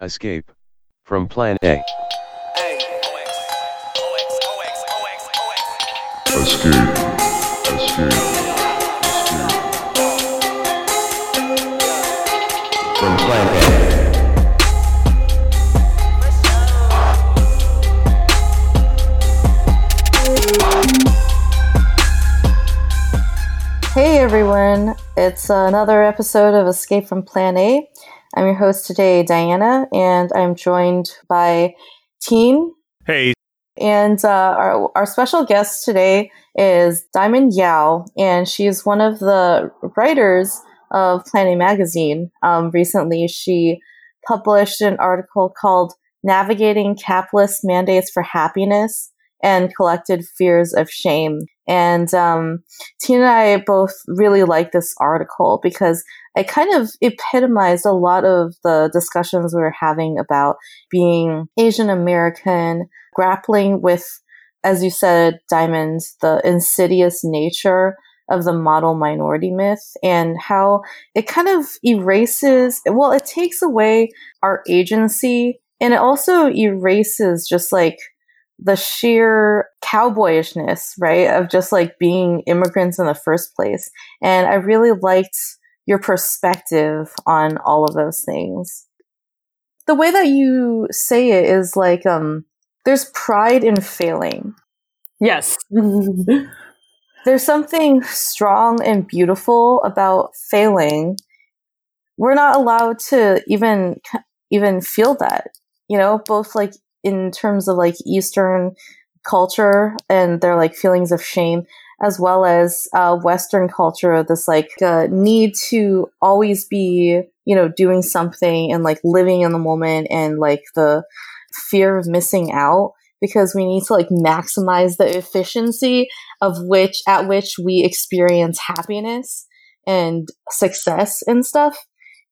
Escape from Plan A. Escape. Escape. Escape. From Plan A. Hey everyone, it's another episode of Escape from Plan A. I'm your host today, Diana, and I'm joined by Teen. Hey, And uh, our, our special guest today is Diamond Yao, and she's one of the writers of Plan A magazine. Um, recently, she published an article called Navigating Capitalist Mandates for Happiness and Collected Fears of Shame. And um, Tina and I both really like this article because it kind of epitomized a lot of the discussions we were having about being Asian American, grappling with, as you said, Diamonds, the insidious nature of the model minority myth and how it kind of erases, well, it takes away our agency and it also erases just like the sheer cowboyishness, right, of just like being immigrants in the first place. And I really liked your perspective on all of those things. The way that you say it is like, um, there's pride in failing. Yes. There's something strong and beautiful about failing. We're not allowed to even even feel that, you know, both like in terms of like Eastern culture and their like feelings of shame, as well as uh, Western culture, this like uh, need to always be, you know, doing something and like living in the moment and like the fear of missing out because we need to like maximize the efficiency of which at which we experience happiness and success and stuff.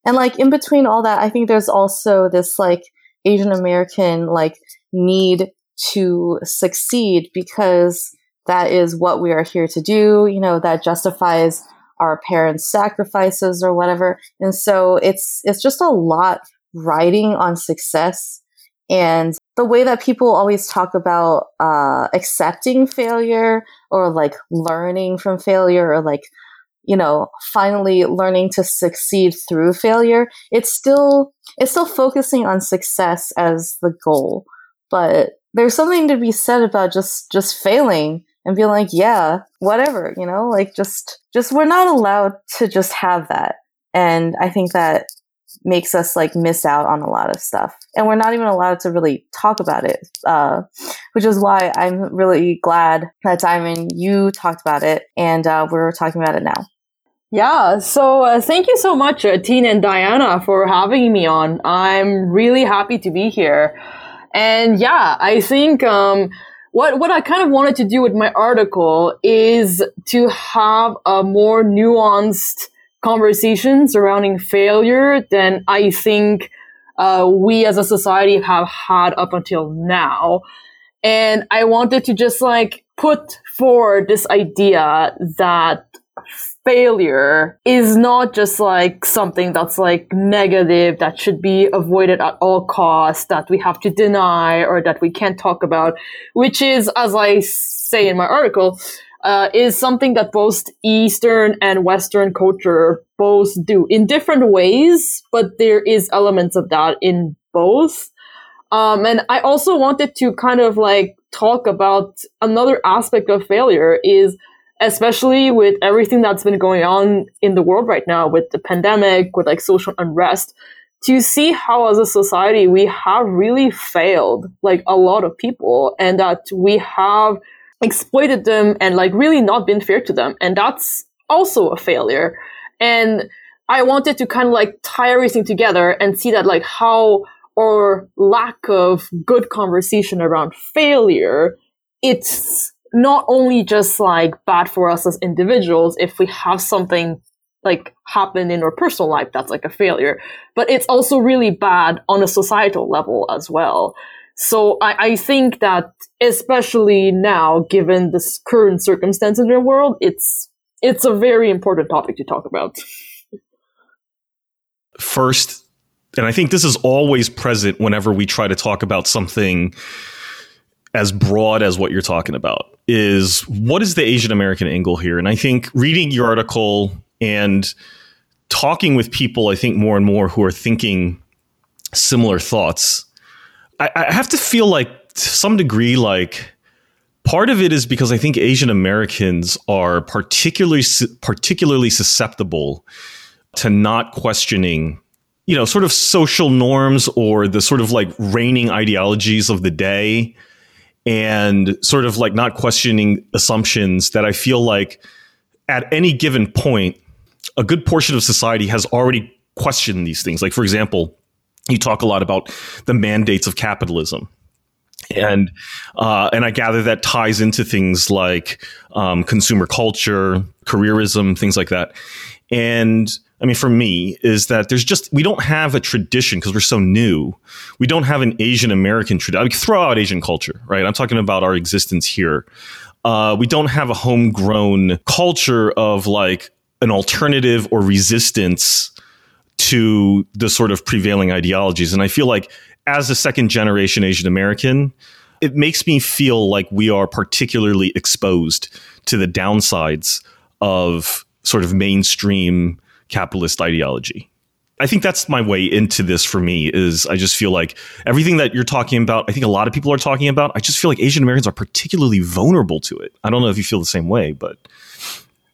And like in between all that, I think there's also this like Asian American like need to succeed because that is what we are here to do, you know, that justifies our parents' sacrifices or whatever. And so it's it's just a lot riding on success and the way that people always talk about uh, accepting failure or like learning from failure or like you know finally learning to succeed through failure it's still it's still focusing on success as the goal. But there's something to be said about just just failing and being like yeah whatever you know like just just we're not allowed to just have that. And i think that makes us like miss out on a lot of stuff. And we're not even allowed to really talk about it uh, which is why i'm really glad that diamond you talked about it and uh, we're talking about it now yeah. So uh, thank you so much, uh, Tina and Diana, for having me on. I'm really happy to be here. And yeah, I think um, what what I kind of wanted to do with my article is to have a more nuanced conversation surrounding failure than I think uh, we as a society have had up until now. And I wanted to just like put forward this idea that failure is not just like something that's like negative that should be avoided at all costs that we have to deny or that we can't talk about which is as i say in my article uh, is something that both eastern and western culture both do in different ways but there is elements of that in both. Um, and i also wanted to kind of like talk about another aspect of failure is especially with everything that's been going on in the world right now with the pandemic, with like social unrest, to see how as a society we have really failed like a lot of people and that we have exploited them and like really not been fair to them. And that's also a failure. And I wanted to kind of like tie everything together and see that like how or lack of good conversation around failure, it's not only just like bad for us as individuals if we have something like happen in our personal life that's like a failure, but it's also really bad on a societal level as well. So I, I think that especially now, given this current circumstance in the world, it's it's a very important topic to talk about. first, and I think this is always present whenever we try to talk about something as broad as what you're talking about is what is the Asian American angle here? And I think reading your article and talking with people, I think more and more who are thinking similar thoughts, I, I have to feel like to some degree, like part of it is because I think Asian Americans are particularly particularly susceptible to not questioning you know, sort of social norms or the sort of like reigning ideologies of the day and sort of like not questioning assumptions that I feel like at any given point, a good portion of society has already questioned these things. Like, for example, you talk a lot about the mandates of capitalism. And uh, and I gather that ties into things like um, consumer culture, careerism, things like that. And I mean, for me, is that there's just, we don't have a tradition because we're so new. We don't have an Asian American tradition. I mean, throw out Asian culture, right? I'm talking about our existence here. Uh, we don't have a homegrown culture of like an alternative or resistance to the sort of prevailing ideologies. And I feel like as a second generation Asian American, it makes me feel like we are particularly exposed to the downsides of sort of mainstream capitalist ideology. I think that's my way into this for me is I just feel like everything that you're talking about, I think a lot of people are talking about, I just feel like Asian Americans are particularly vulnerable to it. I don't know if you feel the same way, but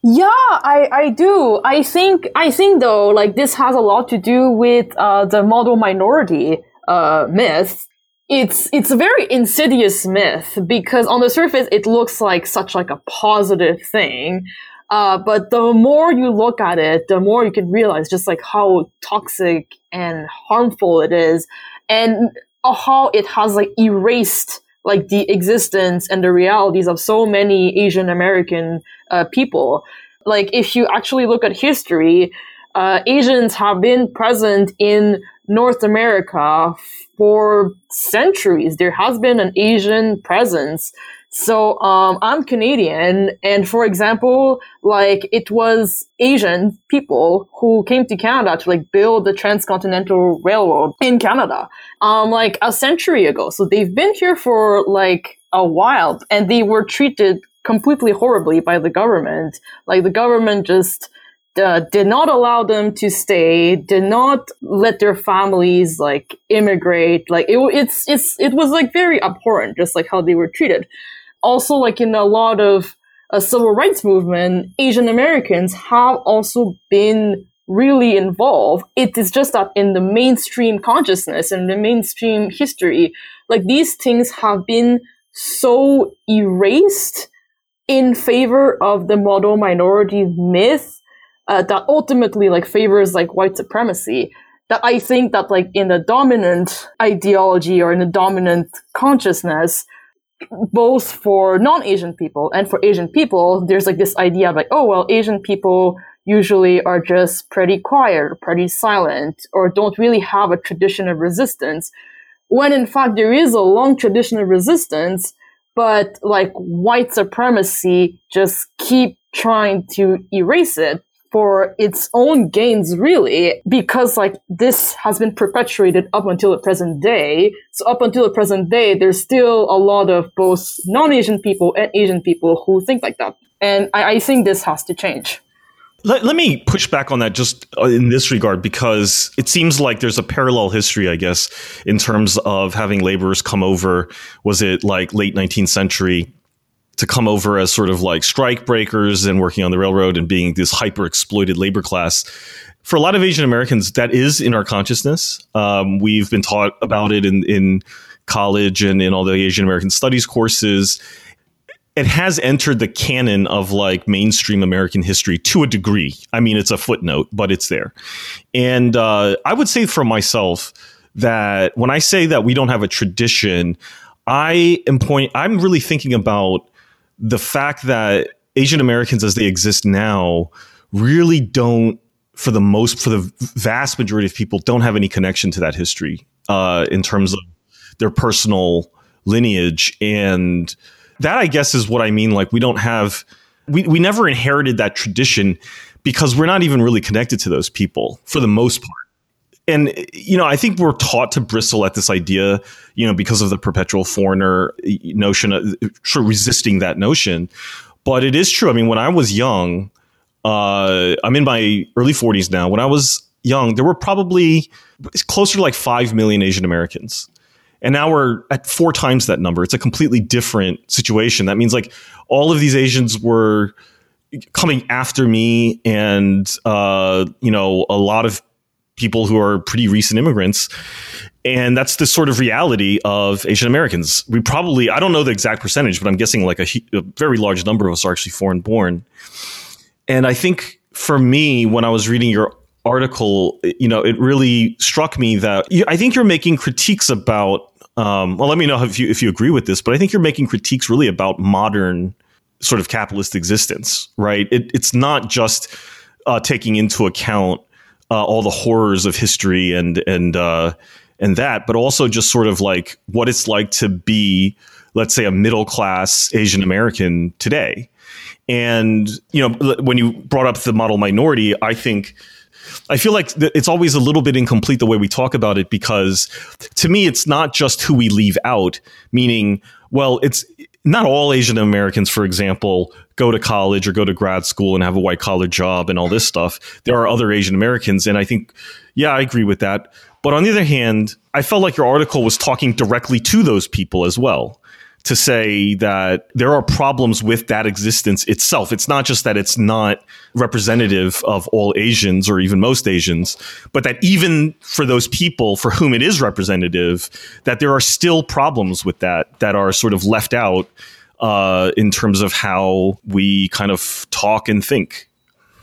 yeah, I, I do. I think I think though, like this has a lot to do with uh, the model minority uh, myth. It's it's a very insidious myth because on the surface it looks like such like a positive thing, uh, but the more you look at it, the more you can realize just like how toxic and harmful it is, and how it has like erased like the existence and the realities of so many Asian American uh, people. Like if you actually look at history, uh, Asians have been present in North America for centuries. There has been an Asian presence so um, I'm Canadian, and for example, like it was Asian people who came to Canada to like build the transcontinental railroad in Canada, um, like a century ago. So they've been here for like a while, and they were treated completely horribly by the government. Like the government just uh, did not allow them to stay, did not let their families like immigrate. Like it, it's it's it was like very abhorrent, just like how they were treated also like in a lot of a civil rights movement, Asian Americans have also been really involved. It is just that in the mainstream consciousness and the mainstream history, like these things have been so erased in favor of the model minority myth uh, that ultimately like favors like white supremacy that I think that like in the dominant ideology or in the dominant consciousness, both for non-Asian people and for Asian people, there's like this idea of like, oh, well, Asian people usually are just pretty quiet, pretty silent, or don't really have a tradition of resistance. When in fact, there is a long tradition of resistance, but like white supremacy just keep trying to erase it for its own gains, really, because like this has been perpetuated up until the present day. So up until the present day, there's still a lot of both non-Asian people and Asian people who think like that. And I, I think this has to change. Let, let me push back on that just uh, in this regard because it seems like there's a parallel history, I guess, in terms of having laborers come over. Was it like late 19th century to come over as sort of like strike breakers and working on the railroad and being this hyper exploited labor class. For a lot of Asian Americans, that is in our consciousness. Um, we've been taught about it in, in college and in all the Asian American studies courses. It has entered the canon of like mainstream American history to a degree. I mean, it's a footnote, but it's there. And uh, I would say for myself that when I say that we don't have a tradition, I am point. I'm really thinking about the fact that Asian Americans as they exist now really don't, for the most, for the vast majority of people, don't have any connection to that history uh, in terms of their personal lineage. And that, I guess, is what I mean. Like, we don't have, we, we never inherited that tradition because we're not even really connected to those people for the most part. And you know, I think we're taught to bristle at this idea, you know, because of the perpetual foreigner notion, of, sort of resisting that notion. But it is true. I mean, when I was young, uh, I'm in my early 40s now. When I was young, there were probably closer to like five million Asian Americans. And now we're at four times that number. It's a completely different situation. That means like all of these Asians were coming after me, and uh, you know, a lot of people who are pretty recent immigrants. And that's the sort of reality of Asian Americans. We probably, I don't know the exact percentage, but I'm guessing like a, a very large number of us are actually foreign born. And I think for me, when I was reading your article, you know, it really struck me that you, I think you're making critiques about. Um, well, let me know if you if you agree with this, but I think you're making critiques really about modern sort of capitalist existence, right? It, it's not just uh, taking into account uh, all the horrors of history and and uh, and that, but also just sort of like what it's like to be, let's say, a middle class Asian American today. And you know, when you brought up the model minority, I think I feel like it's always a little bit incomplete the way we talk about it because to me, it's not just who we leave out, meaning, well, it's not all Asian Americans, for example, go to college or go to grad school and have a white collar job and all this stuff. There are other Asian Americans. And I think, yeah, I agree with that. But on the other hand, I felt like your article was talking directly to those people as well to say that there are problems with that existence itself. It's not just that it's not representative of all Asians or even most Asians, but that even for those people for whom it is representative, that there are still problems with that that are sort of left out uh, in terms of how we kind of talk and think.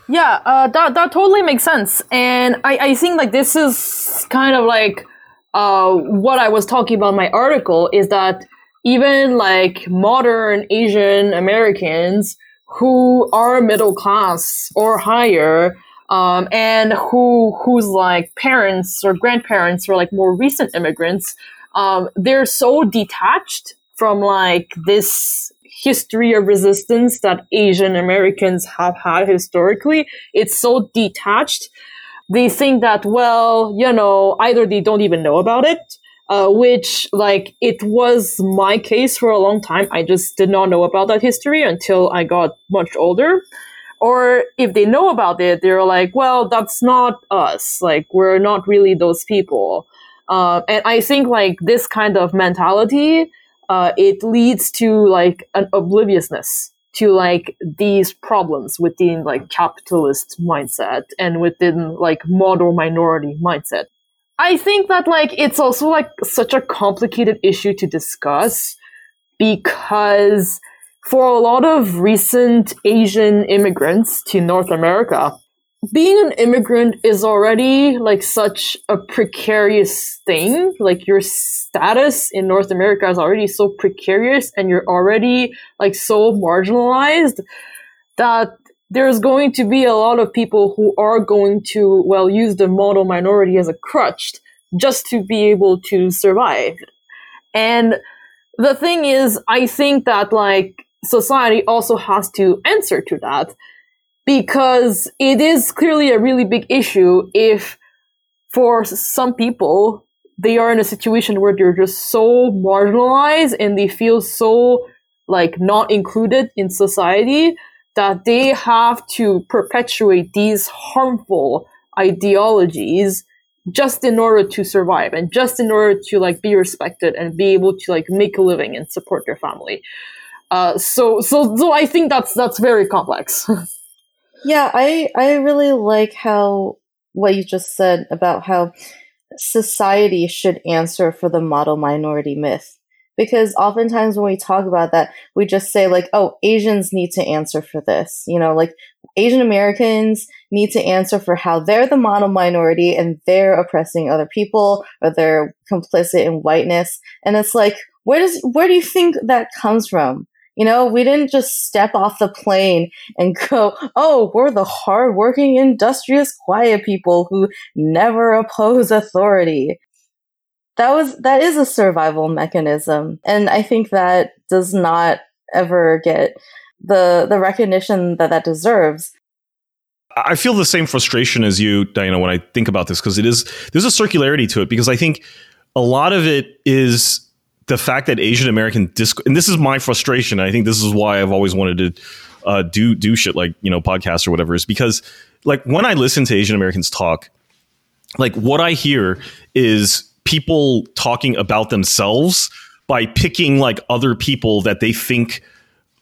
Yeah, uh, that that totally makes sense, and I, I think like this is kind of like uh, what I was talking about in my article is that even like modern Asian Americans who are middle class or higher, um, and who whose like parents or grandparents were like more recent immigrants, um, they're so detached from like this history of resistance that Asian Americans have had historically. It's so detached. They think that, well, you know, either they don't even know about it uh, which like it was my case for a long time. I just did not know about that history until I got much older. Or if they know about it, they're like, well, that's not us. Like, we're not really those people. Uh, and I think like this kind of mentality, uh, it leads to like an obliviousness to like these problems within like capitalist mindset and within like model minority mindset. I think that like it's also like such a complicated issue to discuss because for a lot of recent Asian immigrants to North America, being an immigrant is already like such a precarious thing. Like your status in North America is already so precarious and you're already like so marginalized that there's going to be a lot of people who are going to, well, use the model minority as a crutch just to be able to survive. And the thing is, I think that like society also has to answer to that because it is clearly a really big issue if for some people they are in a situation where they're just so marginalized and they feel so like not included in society that they have to perpetuate these harmful ideologies just in order to survive and just in order to like be respected and be able to like make a living and support their family. Uh, so so so I think that's that's very complex. yeah, I I really like how what you just said about how society should answer for the model minority myth because oftentimes when we talk about that, we just say like, oh, Asians need to answer for this. You know, like Asian Americans need to answer for how they're the model minority and they're oppressing other people or they're complicit in whiteness. And it's like, where does, where do you think that comes from? You know, we didn't just step off the plane and go, oh, we're the hardworking, industrious, quiet people who never oppose authority that was that is a survival mechanism and i think that does not ever get the the recognition that that deserves I feel the same frustration as you, Diana, when I think about this because it is there's a circularity to it because I think a lot of it is the fact that Asian American disc and this is my frustration. I think this is why I've always wanted to uh, do do shit like you know podcasts or whatever is because like when I listen to Asian Americans talk, like what I hear is people talking about themselves by picking like other people that they think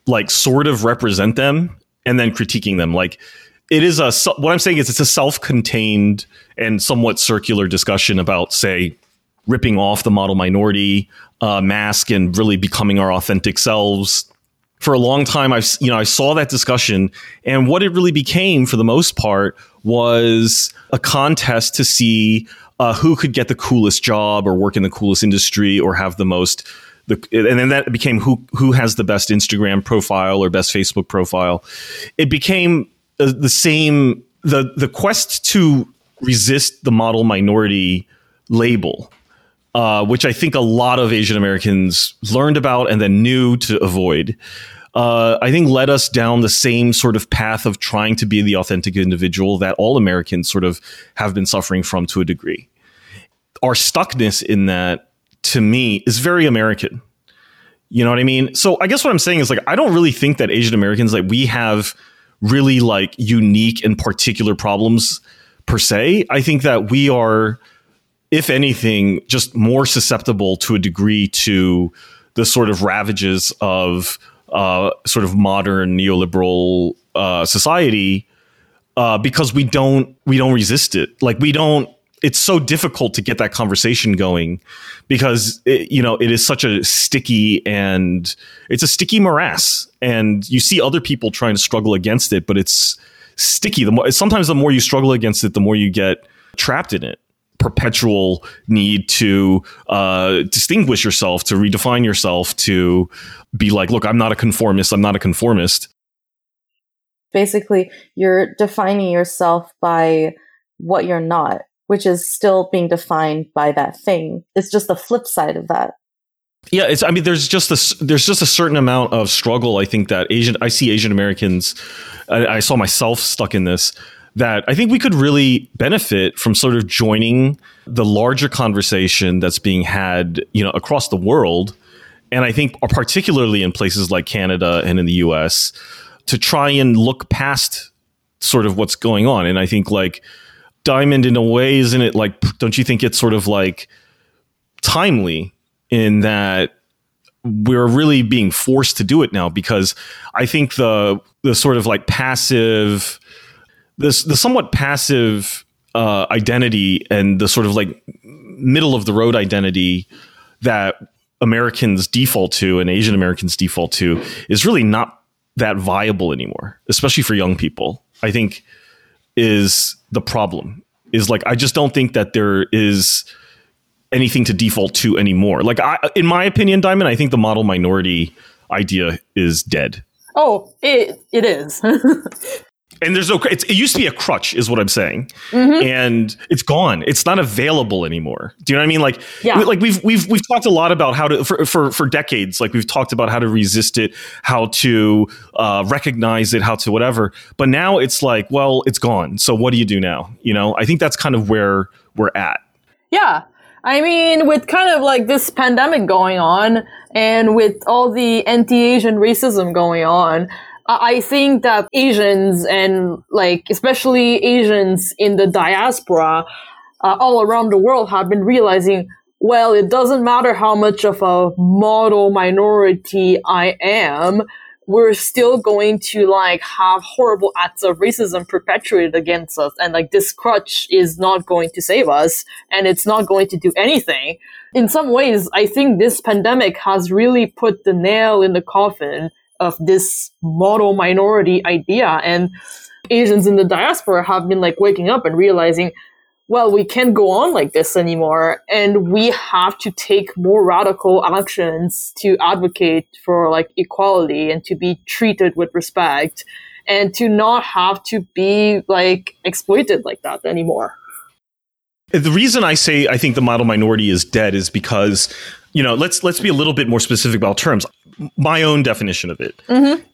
like sort of represent them and then critiquing them. Like it is a what i'm saying is it's a self-contained and somewhat circular discussion about say ripping off the model minority uh, mask and really becoming our authentic selves. For a long time i've you know i saw that discussion and what it really became for the most part was a contest to see uh, who could get the coolest job or work in the coolest industry or have the most the, and then that became who who has the best Instagram profile or best Facebook profile. It became uh, the same the the quest to resist the model minority label, uh, which I think a lot of Asian Americans learned about and then knew to avoid. Uh, I think led us down the same sort of path of trying to be the authentic individual that all Americans sort of have been suffering from to a degree. Our stuckness in that, to me, is very American. You know what I mean? So I guess what I'm saying is like I don't really think that Asian Americans like we have really like unique and particular problems per se. I think that we are, if anything, just more susceptible to a degree to the sort of ravages of uh, sort of modern neoliberal uh, society uh, because we don't we don't resist it. Like we don't. It's so difficult to get that conversation going because it, you know it is such a sticky and it's a sticky morass, and you see other people trying to struggle against it, but it's sticky. The more sometimes the more you struggle against it, the more you get trapped in it perpetual need to uh, distinguish yourself, to redefine yourself, to be like, look, I'm not a conformist. I'm not a conformist. Basically, you're defining yourself by what you're not, which is still being defined by that thing. It's just the flip side of that. Yeah, it's. I mean, there's just this. there's just a certain amount of struggle. I think that Asian. I see Asian Americans. I, I saw myself stuck in this that I think we could really benefit from sort of joining the larger conversation that's being had, you know, across the world. And I think particularly in places like Canada and in the US to try and look past sort of what's going on. And I think like Diamond in a way, isn't it like, don't you think it's sort of like timely in that we're really being forced to do it now because I think the the sort of like passive this the somewhat passive uh, identity and the sort of like middle of the road identity that Americans default to and Asian Americans default to is really not that viable anymore, especially for young people. I think is the problem. Is like I just don't think that there is anything to default to anymore. Like I, in my opinion, Diamond, I think the model minority idea is dead. Oh, it it is. and there's no it used to be a crutch is what i'm saying. Mm-hmm. and it's gone. It's not available anymore. Do you know what i mean? Like yeah. like we've we've we've talked a lot about how to for for, for decades like we've talked about how to resist it how to uh, recognize it how to whatever. But now it's like well it's gone. So what do you do now? You know i think that's kind of where we're at. Yeah. I mean, with kind of like this pandemic going on and with all the anti-Asian racism going on, I think that Asians and like especially Asians in the diaspora uh, all around the world have been realizing, well, it doesn't matter how much of a model minority I am. We're still going to like have horrible acts of racism perpetuated against us. And like this crutch is not going to save us and it's not going to do anything. In some ways, I think this pandemic has really put the nail in the coffin of this model minority idea. And Asians in the diaspora have been like waking up and realizing, well, we can't go on like this anymore. And we have to take more radical actions to advocate for like equality and to be treated with respect and to not have to be like exploited like that anymore. The reason I say I think the model minority is dead is because, you know, let's let's be a little bit more specific about terms my own definition of it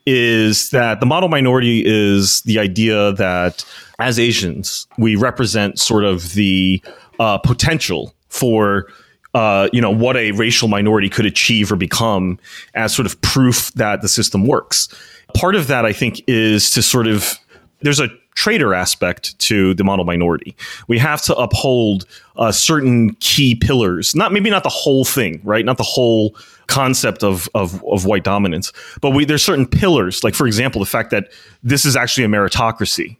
is that the model minority is the idea that as Asians, we represent sort of the uh, potential for uh, you know what a racial minority could achieve or become as sort of proof that the system works. Part of that, I think, is to sort of there's a traitor aspect to the model minority. We have to uphold uh, certain key pillars, not maybe not the whole thing, right? Not the whole concept of of, of white dominance, but we, there's certain pillars. Like for example, the fact that this is actually a meritocracy.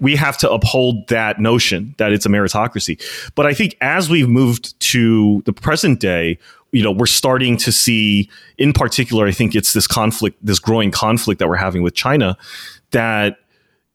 We have to uphold that notion that it's a meritocracy. But I think as we've moved to the present day, you know, we're starting to see, in particular, I think it's this conflict, this growing conflict that we're having with China, that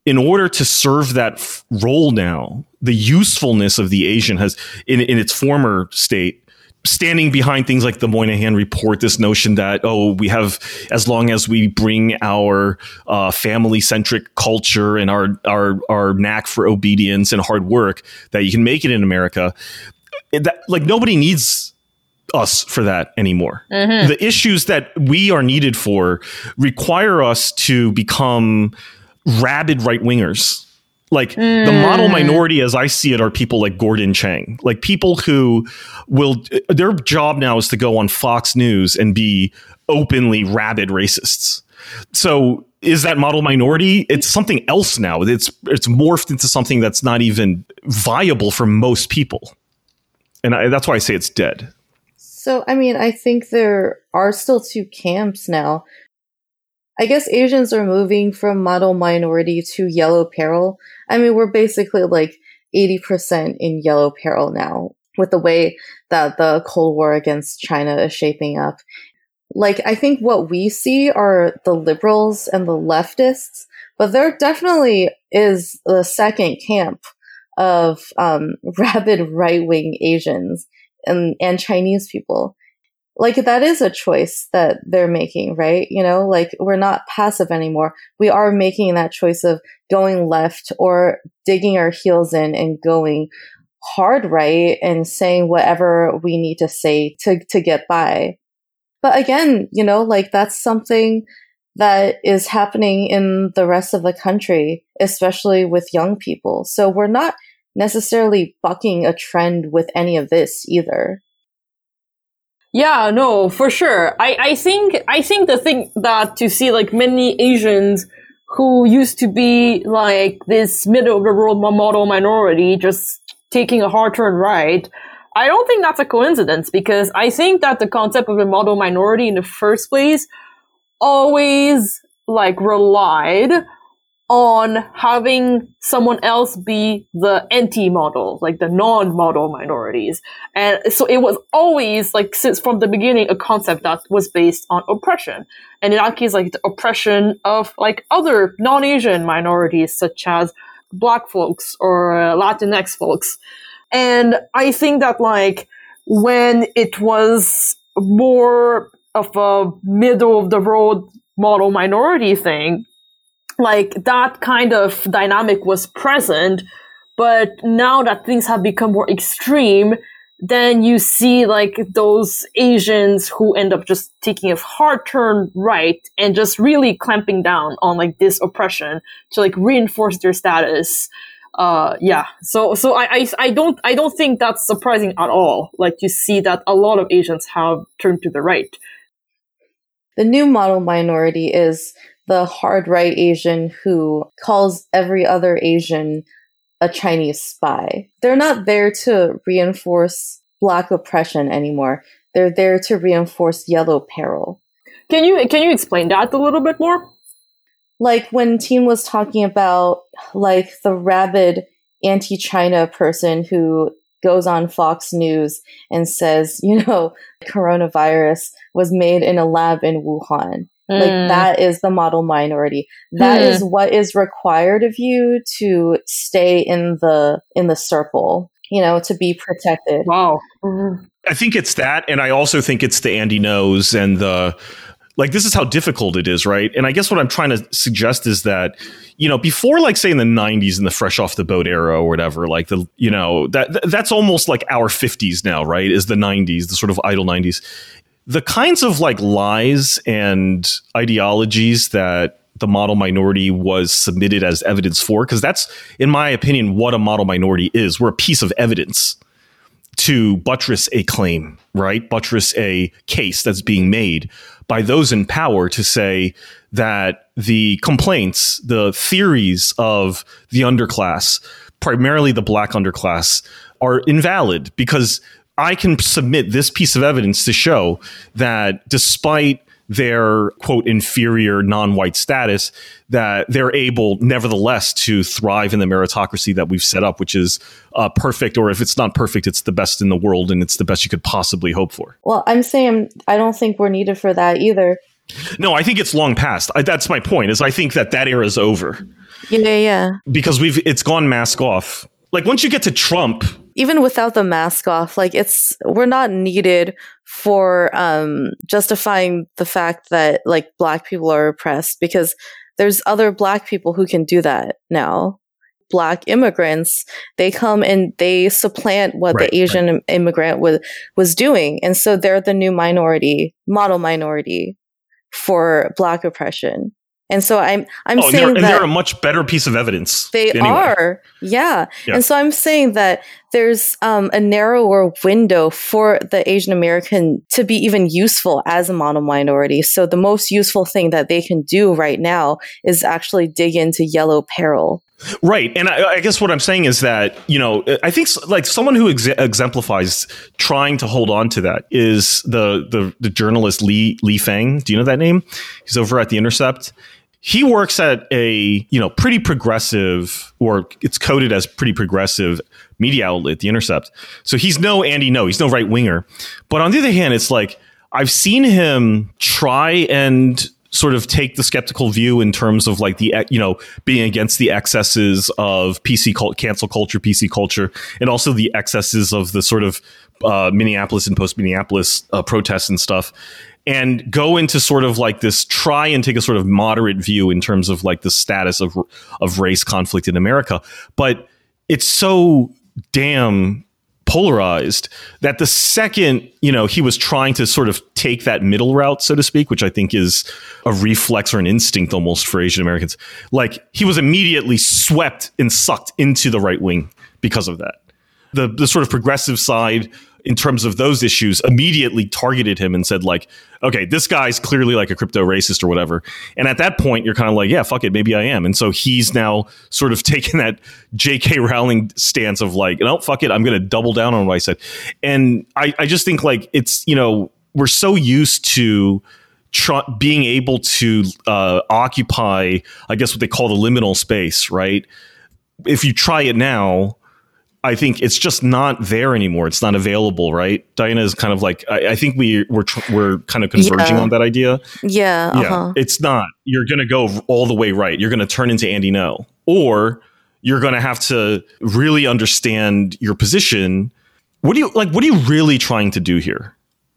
in order to serve that f- role now, the usefulness of the Asian has, in, in its former state, standing behind things like the Moynihan report, this notion that, oh, we have, as long as we bring our uh, family centric culture and our, our, our knack for obedience and hard work, that you can make it in America. It- that, like, nobody needs us for that anymore. The issues that we are needed for require us to become rabid right wingers. Like the model mm. minority, as I see it, are people like Gordon Chang, like people who will, their job now is to go on Fox News and be openly rabid racists. So is that model minority? It's something else now. It's it's morphed into something that's not even viable for most people, and I, that's why I say it's dead. So, I mean, I think there are still two camps now. I guess Asians are moving from model minority to yellow peril. I mean, we're basically like 80% in yellow peril now with the way that the Cold War against China is shaping up. Like, I think what we see are the liberals and the leftists, but there definitely is the second camp of um, rabid right wing Asians and, and Chinese people. Like that is a choice that they're making, right? You know, like we're not passive anymore. We are making that choice of going left or digging our heels in and going hard right and saying whatever we need to say to, to get by. But again, you know, like that's something that is happening in the rest of the country, especially with young people. So we're not necessarily bucking a trend with any of this either. Yeah, no, for sure. I, I think I think the thing that to see like many Asians who used to be like this middle of the world model minority just taking a hard turn right. I don't think that's a coincidence because I think that the concept of a model minority in the first place always like relied on having someone else be the anti-model, like the non-model minorities. And so it was always like since from the beginning a concept that was based on oppression. And in that case, like the oppression of like other non-Asian minorities such as black folks or Latinx folks. And I think that like when it was more of a middle of the road model minority thing, like that kind of dynamic was present. But now that things have become more extreme, then you see like those Asians who end up just taking a hard turn right and just really clamping down on like this oppression to like reinforce their status. Uh, yeah. So, so I, I, I don't, I don't think that's surprising at all. Like you see that a lot of Asians have turned to the right. The new model minority is the hard right Asian who calls every other Asian a Chinese spy. They're not there to reinforce black oppression anymore. They're there to reinforce yellow peril. Can you, can you explain that a little bit more? Like when Teen was talking about like the rabid anti-China person who goes on Fox News and says, you know, coronavirus was made in a lab in Wuhan. Like Mm. that is the model minority. That Hmm. is what is required of you to stay in the in the circle, you know, to be protected. Wow. I think it's that, and I also think it's the Andy Ngos and the like. This is how difficult it is, right? And I guess what I'm trying to suggest is that you know before, like say in the '90s in the fresh off the boat era or whatever, like the you know that that's almost like our 50s now, right? Is the '90s the sort of idle '90s? The kinds of like lies and ideologies that the model minority was submitted as evidence for, because that's, in my opinion, what a model minority is. We're a piece of evidence to buttress a claim, right? Buttress a case that's being made by those in power to say that the complaints, the theories of the underclass, primarily the black underclass, are invalid because I can submit this piece of evidence to show that despite their quote inferior non-white status that they're able nevertheless to thrive in the meritocracy that we've set up which is uh, perfect or if it's not perfect it's the best in the world and it's the best you could possibly hope for Well, I'm saying I don't think we're needed for that either. no i think it's long past I, that's my point is i think that that era is over Yeah, yeah. because we've it's gone mask off like once you get to trump Even without the mask off, like it's we're not needed for um justifying the fact that like black people are oppressed because there's other black people who can do that now. Black immigrants, they come and they supplant what Right, the Asian im- immigrant was was doing, and so they're the new minority, model minority for black oppression. And so I'm I'm oh, and saying they're, and that they're a much better piece of evidence they anyway. are, yeah. Yeah. And so I'm saying that there's um, a narrower window for the Asian American to be even useful as a model minority. So the most useful thing that they can do right now is actually dig into yellow peril. Right. And I, I guess what I'm saying is that, you know, I think like someone who ex- exemplifies trying to hold on to that is the, the, the journalist Lee, Lee Fang. Do you know that name? He's over at The Intercept. He works at a, you know, pretty progressive, or it's coded as pretty progressive media outlet, The Intercept. So he's no Andy Ngo, he's no right winger. But on the other hand, it's like I've seen him try and sort of take the skeptical view in terms of like the you know being against the excesses of PC cult, cancel culture, PC culture, and also the excesses of the sort of uh, Minneapolis and post Minneapolis uh, protests and stuff, and go into sort of like this try and take a sort of moderate view in terms of like the status of of race conflict in America, but it's so damn polarized that the second you know he was trying to sort of take that middle route so to speak which i think is a reflex or an instinct almost for asian americans like he was immediately swept and sucked into the right wing because of that. The the sort of progressive side in terms of those issues immediately targeted him and said like okay this guy's clearly like a crypto racist or whatever. And at that point you're kind of like yeah fuck it maybe i am. And so he's now sort of taken that jk rowling stance of like no fuck it i'm gonna double down on what i said. And i i just think like it's you know we're so used to tr- being able to uh, occupy i guess what they call the liminal space right? If you try it now I think it's just not there anymore. It's not available, right? Diana is kind of like I, I think we we're tr- we're kind of converging Yeah. on that idea. Yeah, Yeah, uh-huh. it's not. You're going to go all the way right. You're going to turn into Andy Ngo, or you're going to have to really understand your position. What do you like? What are you really trying to do here?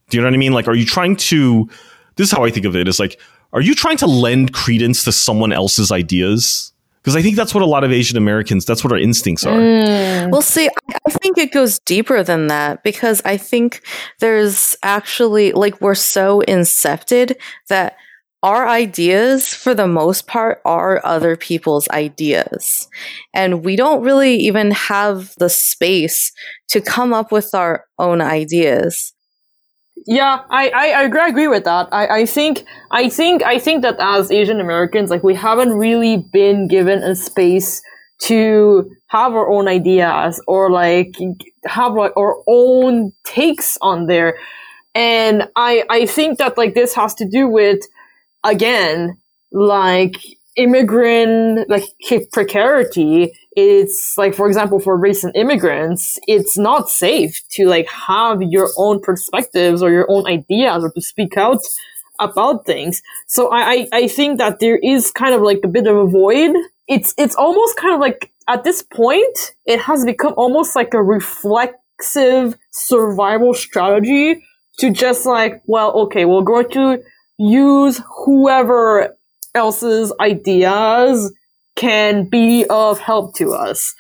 Do you know what I mean? Like, are you trying to? This is how I think of it. Is like, are you trying to lend credence to someone else's ideas? Because I think that's what a lot of Asian Americans. That's what our instincts are. Mm. Well, see, I I think it goes deeper than that because I think there's actually, like, we're so incepted that our ideas, for the most part, are other people's ideas. And we don't really even have the space to come up with our own ideas. Yeah, I, I, I agree, with that. I, I think I think I think that as Asian Americans, like we haven't really been given a space to have our own ideas or like have like our own takes on there. And I I think that like this has to do with again like immigrant like precarity it's like for example for recent immigrants it's not safe to like have your own perspectives or your own ideas or to speak out about things. So I, I i think that there is kind of like a bit of a void. It's it's almost kind of like at this point it has become almost like a reflexive survival strategy to just like well okay we're going to use whoever else's ideas can be of help to us.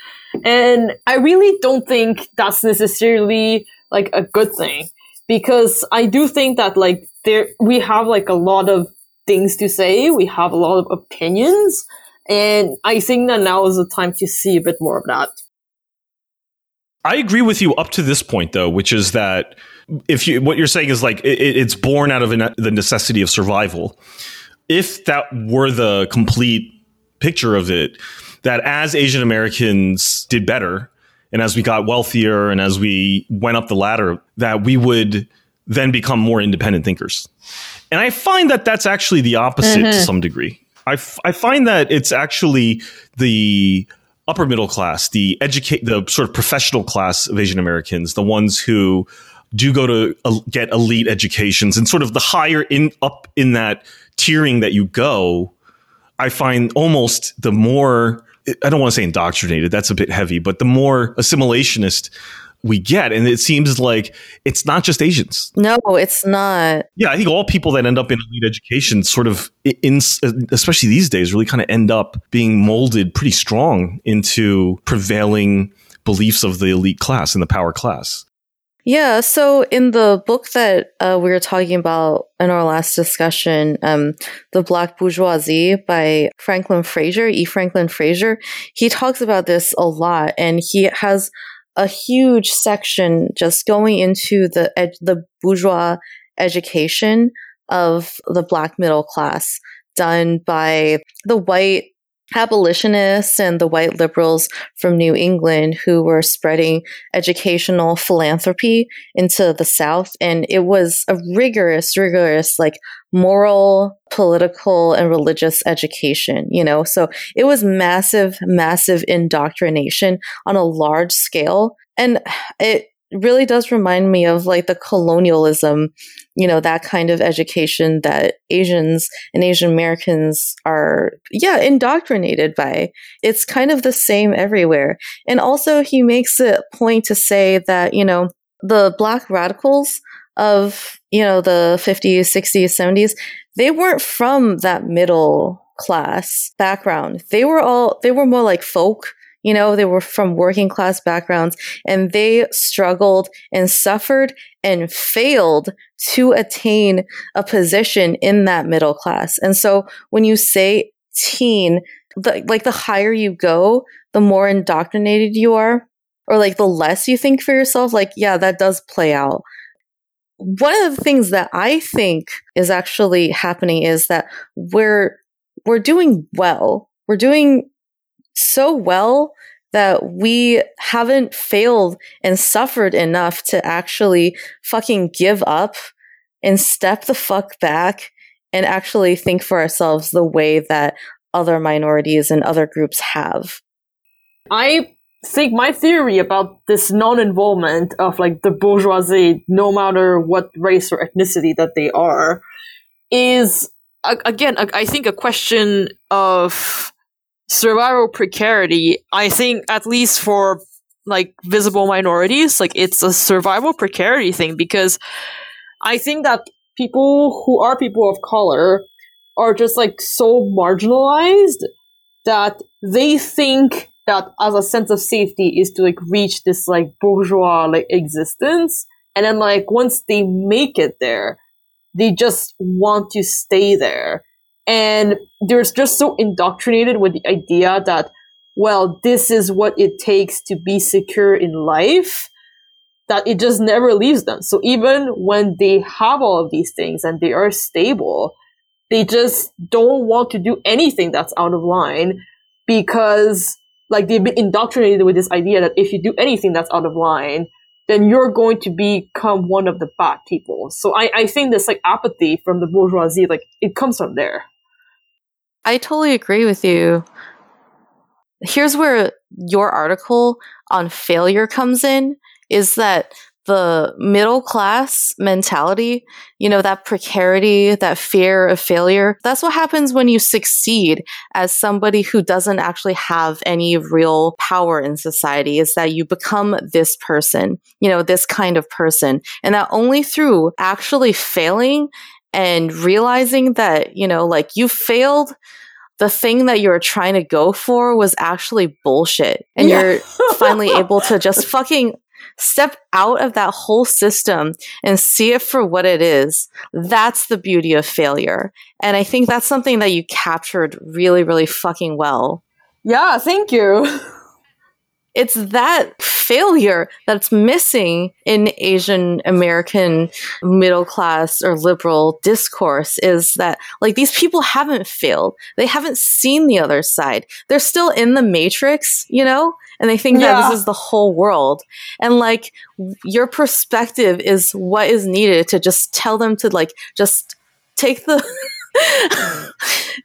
And I really don't think that's necessarily like a good thing because I do think that like there we have like a lot of things to say, we have a lot of opinions, and I think that now is the time to see a bit more of that. I agree with you up to this point, though, which is that if you what you're saying is like it, it's born out of the necessity of survival. If that were the complete picture of it, that as Asian Americans did better and as we got wealthier and as we went up the ladder, that we would then become more independent thinkers. And I find that that's actually the opposite mm-hmm. to some degree. I, f- I find that it's actually the upper middle class, the educate, the sort of professional class of Asian Americans, the ones who do go to uh, get elite educations and sort of the higher in up in that tiering that you go, I find almost the more I don't want to say indoctrinated, that's a bit heavy, but the more assimilationist we get. And it seems like it's not just Asians. No, it's not. Yeah, I think all people that end up in elite education sort of, in, especially these days, really kind of end up being molded pretty strong into prevailing beliefs of the elite class and the power class. Yeah, so in the book that uh, we were talking about in our last discussion, um, The Black Bourgeoisie by Franklin Frazier, E. Franklin Frazier, he talks about this a lot and he has a huge section just going into the ed- the bourgeois education of the black middle class done by the white abolitionists and the white liberals from New England who were spreading educational philanthropy into the South. And it was a rigorous, rigorous, like moral, political, and religious education, you know? So it was massive, massive indoctrination on a large scale. And it really does remind me of like the colonialism, you know, that kind of education that Asians and Asian Americans are, yeah, indoctrinated by. It's kind of the same everywhere. And also, he makes a point to say that, you know, the black radicals of, you know, the 50s, 60s, 70s, they weren't from that middle class background. They were all, they were more like folk you know, they were from working class backgrounds and they struggled and suffered and failed to attain a position in that middle class. And so when you say teen, the, like the higher you go, the more indoctrinated you are, or like the less you think for yourself, like, yeah, that does play out. One of the things that I think is actually happening is that we're, we're doing well. We're doing so well that we haven't failed and suffered enough to actually fucking give up and step the fuck back and actually think for ourselves the way that other minorities and other groups have. I think my theory about this non-involvement of like the bourgeoisie, no matter what race or ethnicity that they are, is again, I think a question of survival precarity, I think at least for like visible minorities, like it's a survival precarity thing because I think that people who are people of color are just like so marginalized that they think that as a sense of safety is to like reach this like bourgeois like existence. And then like once they make it there they just want to stay there and they're just so indoctrinated with the idea that, well, this is what it takes to be secure in life that it just never leaves them. So even when they have all of these things and they are stable, they just don't want to do anything that's out of line because like they've been indoctrinated with this idea that if you do anything that's out of line, then you're going to become one of the bad people. So I, I think this like apathy from the bourgeoisie, like it comes from there. I totally agree with you. Here's where your article on failure comes in is that the middle class mentality, you know, that precarity, that fear of failure, that's what happens when you succeed as somebody who doesn't actually have any real power in society, is that you become this person, you know, this kind of person. And that only through actually failing and realizing that, you know, like you failed the thing that you were trying to go for was actually bullshit. And yeah. you're finally able to just fucking step out of that whole system and see it for what it is, that's the beauty of failure. And I think that's something that you captured really, really fucking well. Yeah, thank you. it's that failure that's missing in Asian American middle class or liberal discourse is that like these people haven't failed. They haven't seen the other side. They're still in the matrix, you know? And they think Yeah. that this is the whole world. And like your perspective is what is needed to just tell them to like just take the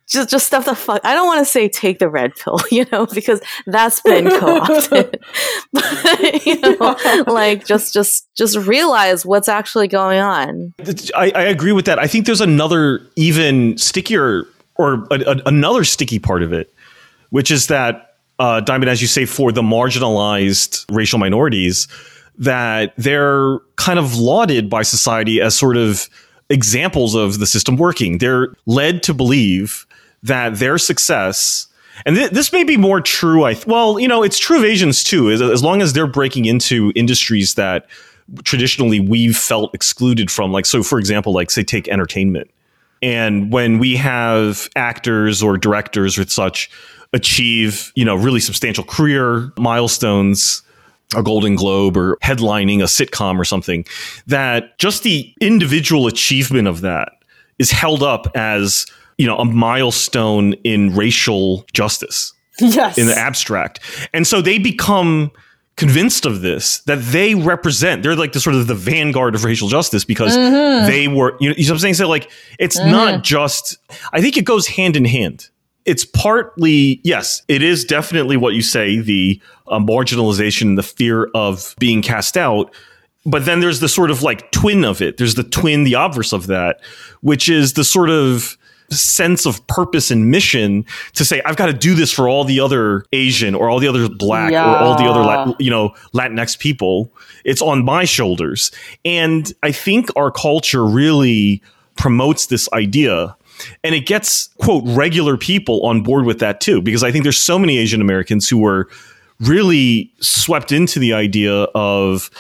just just stuff the fuck. I don't want to say take the red pill, you know, because that's been co-opted. but, you know, like just just just realize what's actually going on. I, I agree with that. I think there's another even stickier or a, a- another sticky part of it, which is that uh, Diana, as you say, for the marginalized racial minorities, that they're kind of lauded by society as sort of examples of the system working. They're led to believe that their success. And th- this may be more true. I th- well, you know, it's true of Asians too. As, as long as they're breaking into industries that traditionally we've felt excluded from, like so, for example, like say take entertainment, and when we have actors or directors or such achieve, you know, really substantial career milestones, a Golden Globe or headlining a sitcom or something, that just the individual achievement of that is held up as, you know, a milestone in racial justice. Yes. in the abstract. And so they become convinced of this that they represent they're like the sort of the vanguard of racial justice because mm-hmm. they were you know, you know what I'm saying? So like it's not mm-hmm. just I think it goes hand in hand it's partly yes it is definitely what you say the uh, marginalization the fear of being cast out but then there's the sort of like twin of it there's the twin the obverse of that which is the sort of sense of purpose and mission to say I've got to do this for all the other Asian or all the other black or all the other Yeah. You know Latinx people. It's on my shoulders, and I think our culture really promotes this idea. And it gets, quote, regular people on board with that too, because I think there's so many Asian Americans who were really swept into the idea of,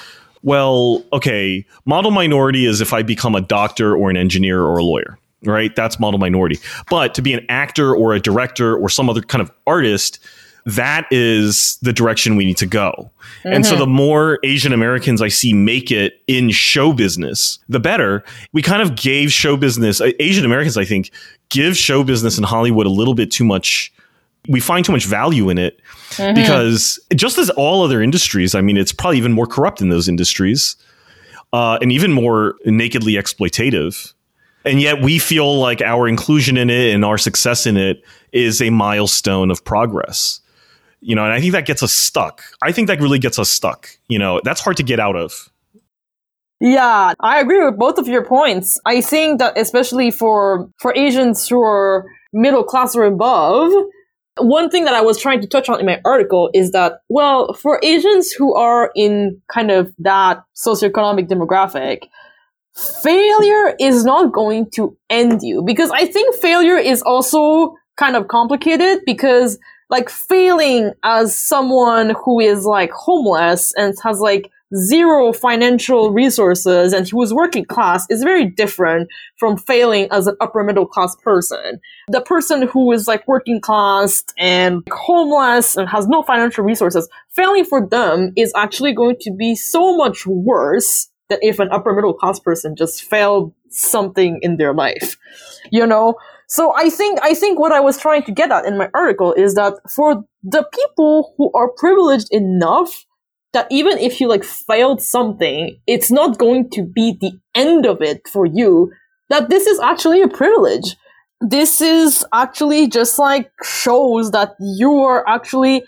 well, okay, model minority is if I become a doctor or an engineer or a lawyer, right? That's model minority. But to be an actor or a director or some other kind of artist, that is the direction we need to go. And so the more Asian Americans I see make it in show business, the better. We kind of gave show business, uh, Asian Americans, I think, give show business in Hollywood a little bit too much. We find too much value in it because just as all other industries, I mean, it's probably even more corrupt in those industries uh, and even more nakedly exploitative. And yet we feel like our inclusion in it and our success in it is a milestone of progress. You know, and I think that gets us stuck. I think that really gets us stuck. You know, that's hard to get out of. Yeah, I agree with both of your points. I think that especially for for Asians who are middle class or above, one thing that I was trying to touch on in my article is that well, for Asians who are in kind of that socioeconomic demographic, failure is not going to end you because I think failure is also kind of complicated because like failing as someone who is like homeless and has like zero financial resources and who is working class is very different from failing as an upper middle class person. The person who is like working class and homeless and has no financial resources, failing for them is actually going to be so much worse than if an upper middle class person just failed something in their life. You know? So I think I think what I was trying to get at in my article is that for the people who are privileged enough that even if you like failed something, it's not going to be the end of it for you. That this is actually a privilege. This is actually just like shows that you are actually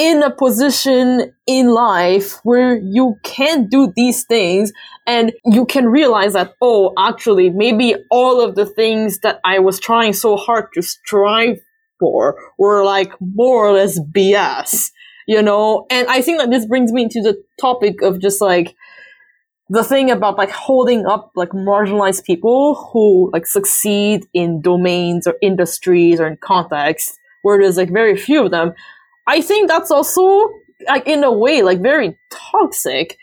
in a position in life where you can do these things and you can realize that, oh, actually, maybe all of the things that I was trying so hard to strive for were like more or less BS, you know? And I think that this brings me to the topic of just like, the thing about like holding up like marginalized people who like succeed in domains or industries or in contexts where there's like very few of them I think that's also like in a way like very toxic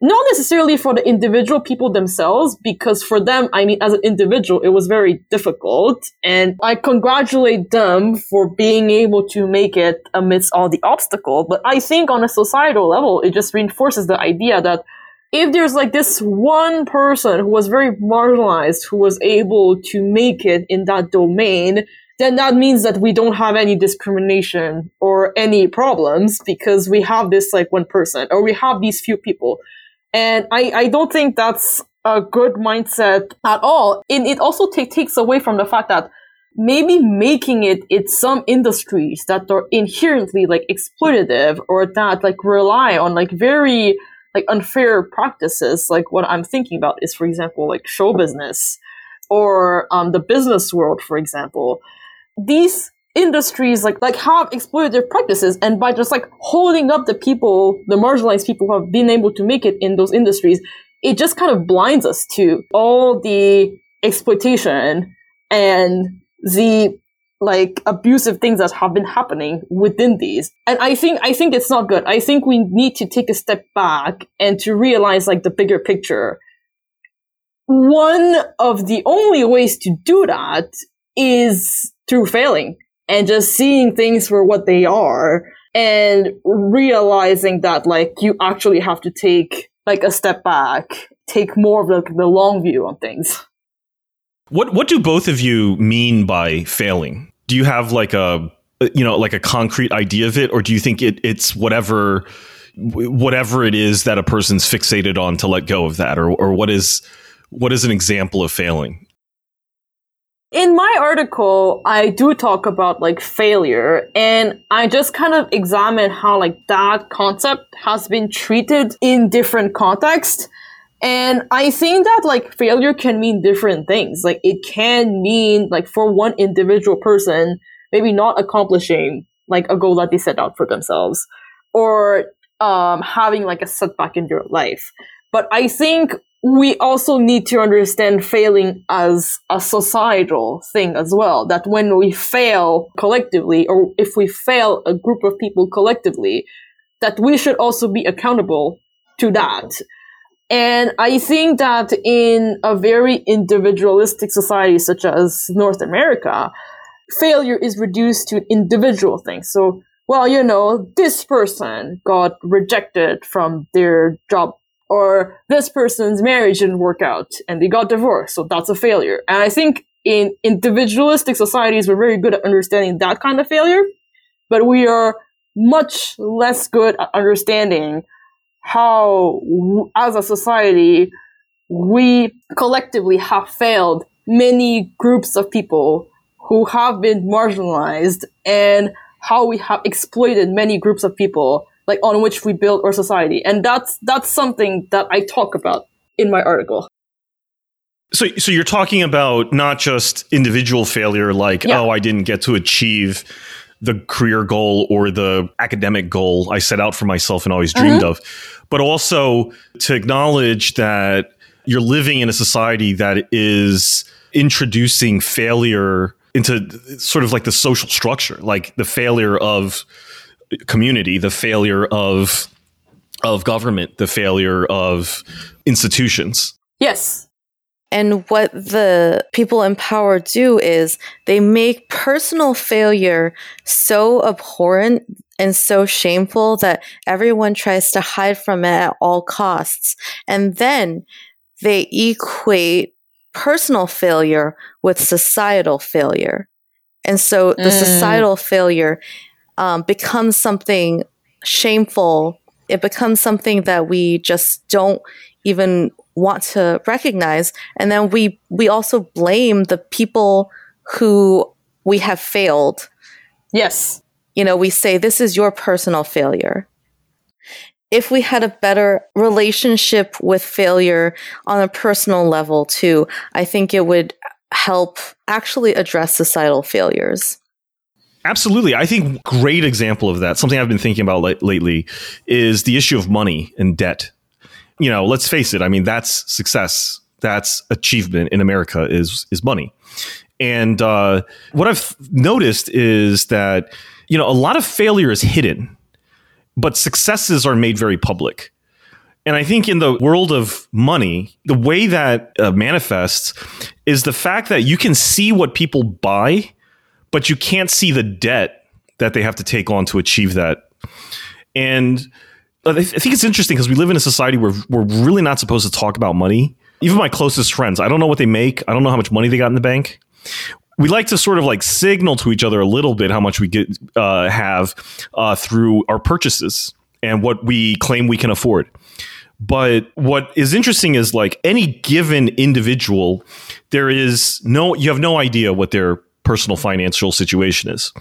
not necessarily for the individual people themselves, because for them, I mean, as an individual, it was very difficult. And I congratulate them for being able to make it amidst all the obstacle. But I think on a societal level, it just reinforces the idea that if there's like this one person who was very marginalized, who was able to make it in that domain, then that means that we don't have any discrimination or any problems because we have this like one person or we have these few people. And I, I don't think that's a good mindset at all. And it also t- takes away from the fact that maybe making it in some industries that are inherently like exploitative or that like rely on like very like unfair practices. Like what I'm thinking about is, for example, like show business or um, the business world, for example these industries like like have exploitative practices and by just like holding up the people the marginalized people who have been able to make it in those industries it just kind of blinds us to all the exploitation and the like abusive things that have been happening within these. And i think i think it's not good. I think we need to take a step back and to realize like the bigger picture. One of the only ways to do that is through failing and just seeing things for what they are and realizing that like you actually have to take like a step back, take more of like the long view on things. What what do both of you mean by failing? Do you have like a you know like a concrete idea of it or do you think it it's whatever whatever it is that a person's fixated on to let go of that or or what is what is an example of failing? In my article, I do talk about like failure and I just kind of examine how like that concept has been treated in different contexts. And I think that like failure can mean different things. Like it can mean like for one individual person, maybe not accomplishing like a goal that they set out for themselves or um, having like a setback in their life. But I think we also need to understand failing as a societal thing as well. That when we fail collectively, or if we fail a group of people collectively, that we should also be accountable to that. And I think that in a very individualistic society such as North America, failure is reduced to individual things. So, well, you know, this person got rejected from their job or this person's marriage didn't work out and they got divorced, so that's a failure. And I think in individualistic societies, we're very good at understanding that kind of failure, but we are much less good at understanding how, as a society, we collectively have failed many groups of people who have been marginalized and how we have exploited many groups of people like on which we build our society. And that's that's something that I talk about in my article. So, so you're talking about not just individual failure, like yeah. oh, I didn't get to achieve the career goal or the academic goal I set out for myself and always dreamed mm-hmm. of, but also to acknowledge that you're living in a society that is introducing failure into sort of like the social structure, like the failure of community, the failure of of government, the failure of institutions. Yes. And what the people in power do is they make personal failure so abhorrent and so shameful that everyone tries to hide from it at all costs. And then they equate personal failure with societal failure. And so the mm. societal failure um, becomes something shameful. It becomes something that we just don't even want to recognize. And then we, we also blame the people who we have failed. Yes. You know, we say, this is your personal failure. If we had a better relationship with failure on a personal level too, I think it would help actually address societal failures. Absolutely. I think great example of that, something I've been thinking about lately is the issue of money and debt. You know, let's face it, I mean that's success, that's achievement in America is is money. And uh, what I've noticed is that you know, a lot of failure is hidden, but successes are made very public. And I think in the world of money, the way that uh, manifests is the fact that you can see what people buy, but you can't see the debt that they have to take on to achieve that. And I think it's interesting because we live in a society where we're really not supposed to talk about money. Even my closest friends, I don't know what they make. I don't know how much money they got in the bank. We like to sort of like signal to each other a little bit how much we get uh, have uh, through our purchases and what we claim we can afford. But what is interesting is like any given individual, there is no, you have no idea what their personal financial situation is.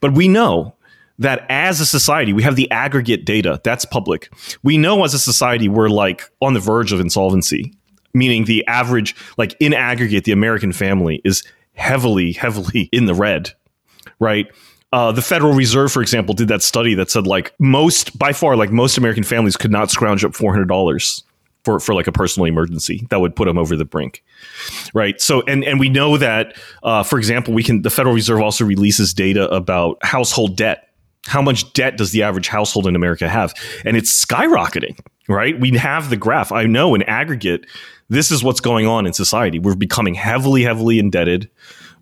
But we know that as a society, we have the aggregate data that's public. We know as a society, we're like on the verge of insolvency, meaning the average, like in aggregate, the American family is heavily, heavily in the red, right? Uh, the Federal Reserve, for example, did that study that said like most, by far, like most American families could not scrounge up four hundred dollars for for like a personal emergency that would put them over the brink, right? So, and and we know that, uh, for example, we can the Federal Reserve also releases data about household debt. How much debt does the average household in America have? And it's skyrocketing, right? We have the graph. I know in aggregate, this is what's going on in society. We're becoming heavily, heavily indebted.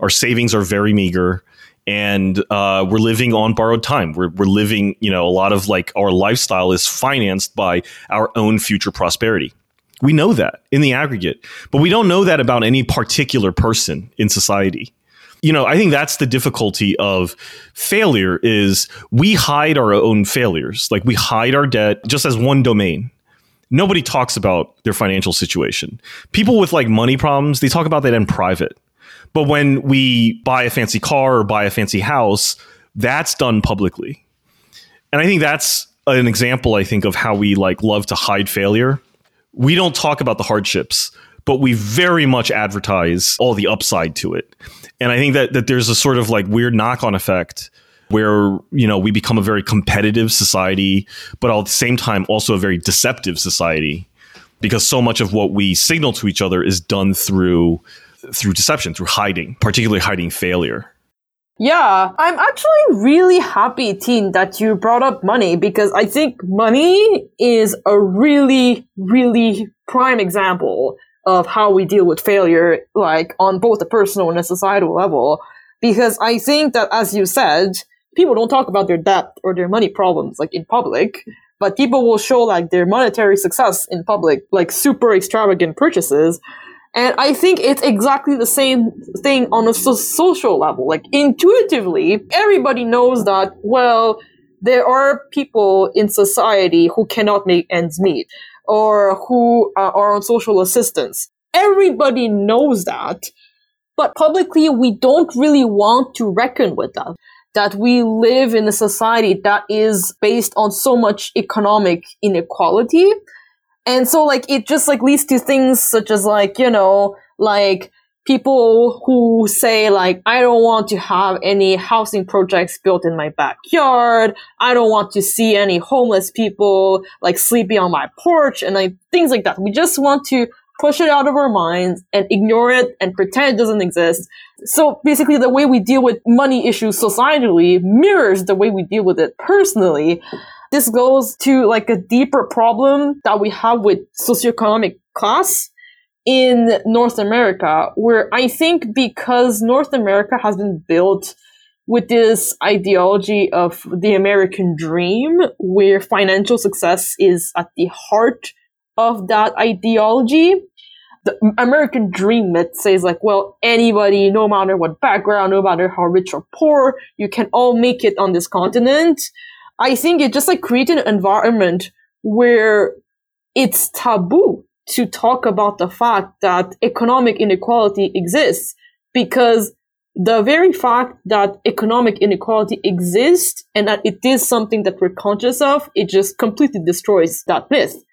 Our savings are very meager and uh, we're living on borrowed time. We're, we're living, you know, a lot of like our lifestyle is financed by our own future prosperity. We know that in the aggregate, but we don't know that about any particular person in society. You know, I think that's the difficulty of failure is we hide our own failures. Like we hide our debt just as one domain. Nobody talks about their financial situation. People with like money problems, they talk about that in private but when we buy a fancy car or buy a fancy house, that's done publicly. And I think that's an example, I think, of how we like love to hide failure. We don't talk about the hardships, but we very much advertise all the upside to it. And I think that that there's a sort of like weird knock-on effect where you know we become a very competitive society, but at the same time also a very deceptive society because so much of what we signal to each other is done through through deception, through hiding, particularly hiding failure. Yeah, I'm actually really happy, Teen, that you brought up money because I think money is a really, really prime example of how we deal with failure, like on both a personal and a societal level. Because I think that, as you said, people don't talk about their debt or their money problems like in public, but people will show like their monetary success in public, like super extravagant purchases. And I think it's exactly the same thing on a so- social level. Like intuitively, everybody knows that, well, there are people in society who cannot make ends meet or who uh, are on social assistance. Everybody knows that. But publicly, we don't really want to reckon with that. That we live in a society that is based on so much economic inequality and so like it just like leads to things such as like, you know, like people who say like, I don't want to have any housing projects built in my backyard. I don't want to see any homeless people like sleeping on my porch and like things like that. We just want to push it out of our minds and ignore it and pretend it doesn't exist. So basically the way we deal with money issues societally mirrors the way we deal with it personally. This goes to like a deeper problem that we have with socioeconomic class in North America, where I think because North America has been built with this ideology of the American dream, where financial success is at the heart of that ideology. The American dream myth says like, well, anybody, no matter what background, no matter how rich or poor, you can all make it on this continent. I think it just like created an environment where it's taboo to talk about the fact that economic inequality exists because the very fact that economic inequality exists and that it is something that we're conscious of, it just completely destroys that myth.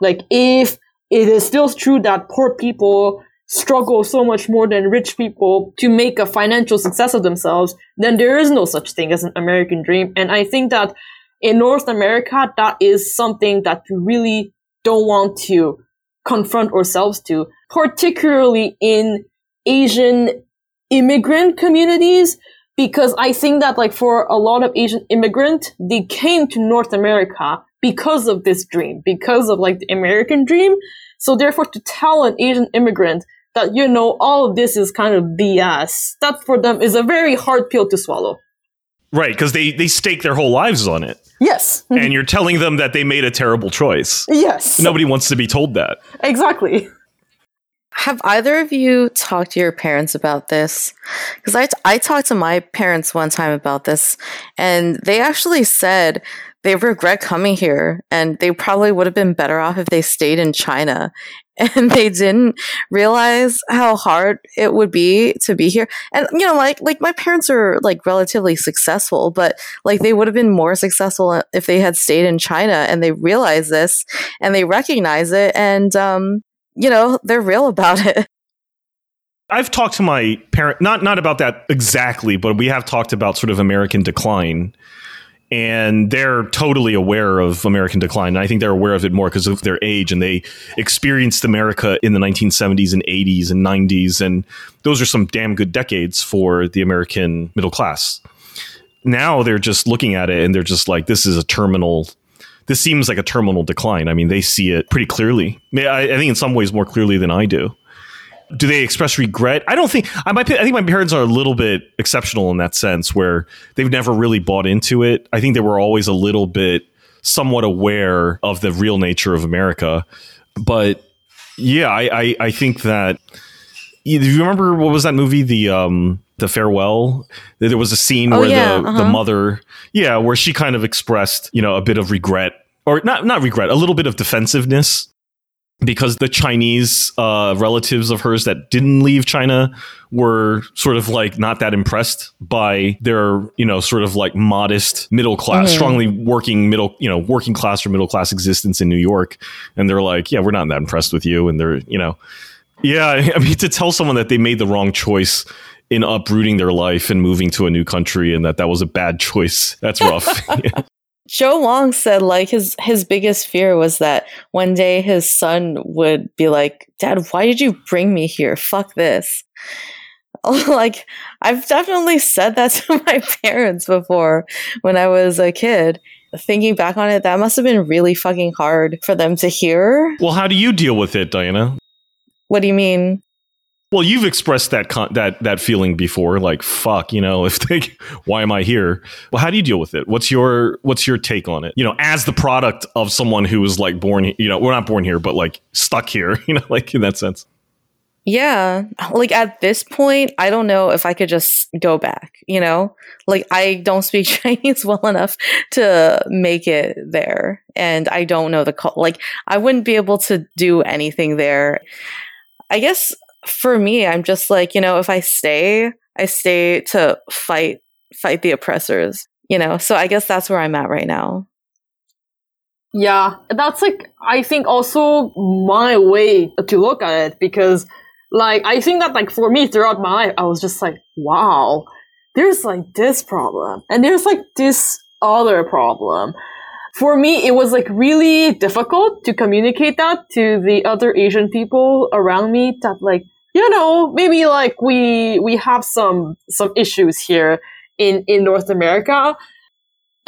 Like if it is still true that poor people struggle so much more than rich people to make a financial success of themselves, then there is no such thing as an American dream. And I think that in North America, that is something that we really don't want to confront ourselves to, particularly in Asian immigrant communities, because I think that like for a lot of Asian immigrants, they came to North America because of this dream, because of like the American dream. So therefore, to tell an Asian immigrant that, you know, all of this is kind of BS, that for them is a very hard pill to swallow. Right, because they they stake their whole lives on it, Yes. Mm-hmm. and you're telling them that they made a terrible choice. yes. Nobody wants to be told that. Exactly. Have either of you talked to your parents about this? Because I, I talked to my parents one time about this, and they actually said they regret coming here, and they probably would have been better off if they stayed in China. And they didn't realize how hard it would be to be here. And you know, like like my parents are like relatively successful, but like they would have been more successful if they had stayed in China. And they realize this, and they recognize it, and um, you know, they're real about it. I've talked to my parent not not about that exactly, but we have talked about sort of American decline. And they're totally aware of American decline. And I think they're aware of it more because of their age and they experienced America in the 1970s and 80s and 90s. And those are some damn good decades for the American middle class. Now they're just looking at it and they're just like, this is a terminal this seems like a terminal decline. I mean, they see it pretty clearly. I, I think in some ways more clearly than I do. Do they express regret? I don't think. I, my, I think my parents are a little bit exceptional in that sense, where they've never really bought into it. I think they were always a little bit somewhat aware of the real nature of America. But yeah, I, I, I think that. Do you remember what was that movie? The um, the farewell. There was a scene Oh, where yeah, the uh-huh. the mother, yeah, where she kind of expressed, you know, a bit of regret, or not not regret, a little bit of defensiveness, because the Chinese uh, relatives of hers that didn't leave China were sort of like not that impressed by their, you know, sort of like modest middle class, Mhm. strongly working middle, you know, working class or middle class existence in New York, and they're like, yeah, we're not that impressed with you, and they're, you know, yeah, I mean, to tell someone that they made the wrong choice in uprooting their life and moving to a new country and that that was a bad choice, that's rough. Joe Wong said like his his biggest fear was that one day his son would be like, "Dad, why did you bring me here? Fuck this." like I've definitely said that to my parents before when I was a kid. Thinking back on it, that must have been really fucking hard for them to hear. well, how do you deal with it, Diana? What do you mean? Well, you've expressed that con- that that feeling before, like fuck, you know, if they, why am I here? Well, how do you deal with it? What's your what's your take on it? You know, as the product of someone who was like born, you know, we're not born here, but like stuck here, you know, like in that sense. Yeah. Like at this point, I don't know if I could just go back, you know? Like I don't speak Chinese well enough to make it there. And I don't know the cul like I wouldn't be able to do anything there. I guess for me, I'm just like, you know, if I stay, I stay to fight fight the oppressors, you know? So I guess that's where I'm at right now. Yeah, that's like I think also my way to look at it because like I think that like for me throughout my life I was just like wow there's like this problem and there's like this other problem. For me it was like really difficult to communicate that to the other Asian people around me that like you know maybe like we we have some some issues here in in North America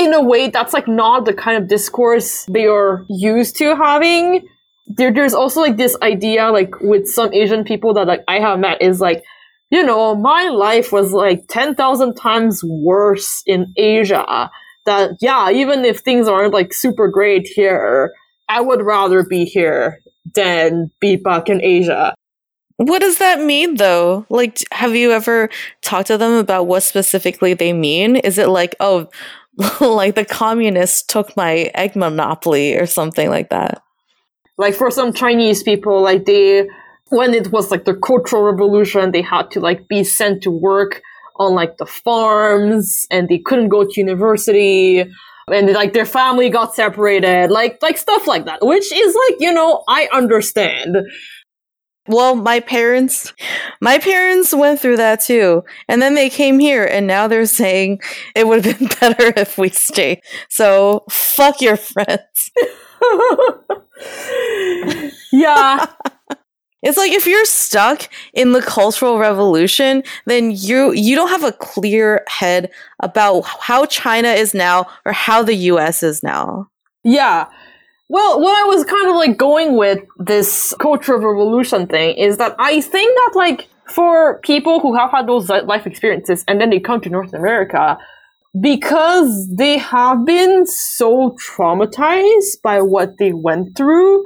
in a way that's like not the kind of discourse they are used to having. There, there's also like this idea, like with some Asian people that like I have met, is like, you know, my life was like ten thousand times worse in Asia. That yeah, even if things aren't like super great here, I would rather be here than be back in Asia. What does that mean though? Like have you ever talked to them about what specifically they mean? Is it like, oh, like the communists took my egg monopoly or something like that? like for some Chinese people, like they, when it was like the Cultural Revolution, they had to like be sent to work on like the farms and they couldn't go to university and like their family got separated, like, like stuff like that, which is like, you know, I understand. Well, my parents, my parents went through that too. And then they came here and now they're saying it would have been better if we stayed. So fuck your friends. yeah. It's like if you're stuck in the cultural revolution, then you you don't have a clear head about how China is now or how the US is now. Yeah. Well, what I was kind of like going with this Cultural Revolution thing is that I think that like for people who have had those life experiences and then they come to North America, because they have been so traumatized by what they went through,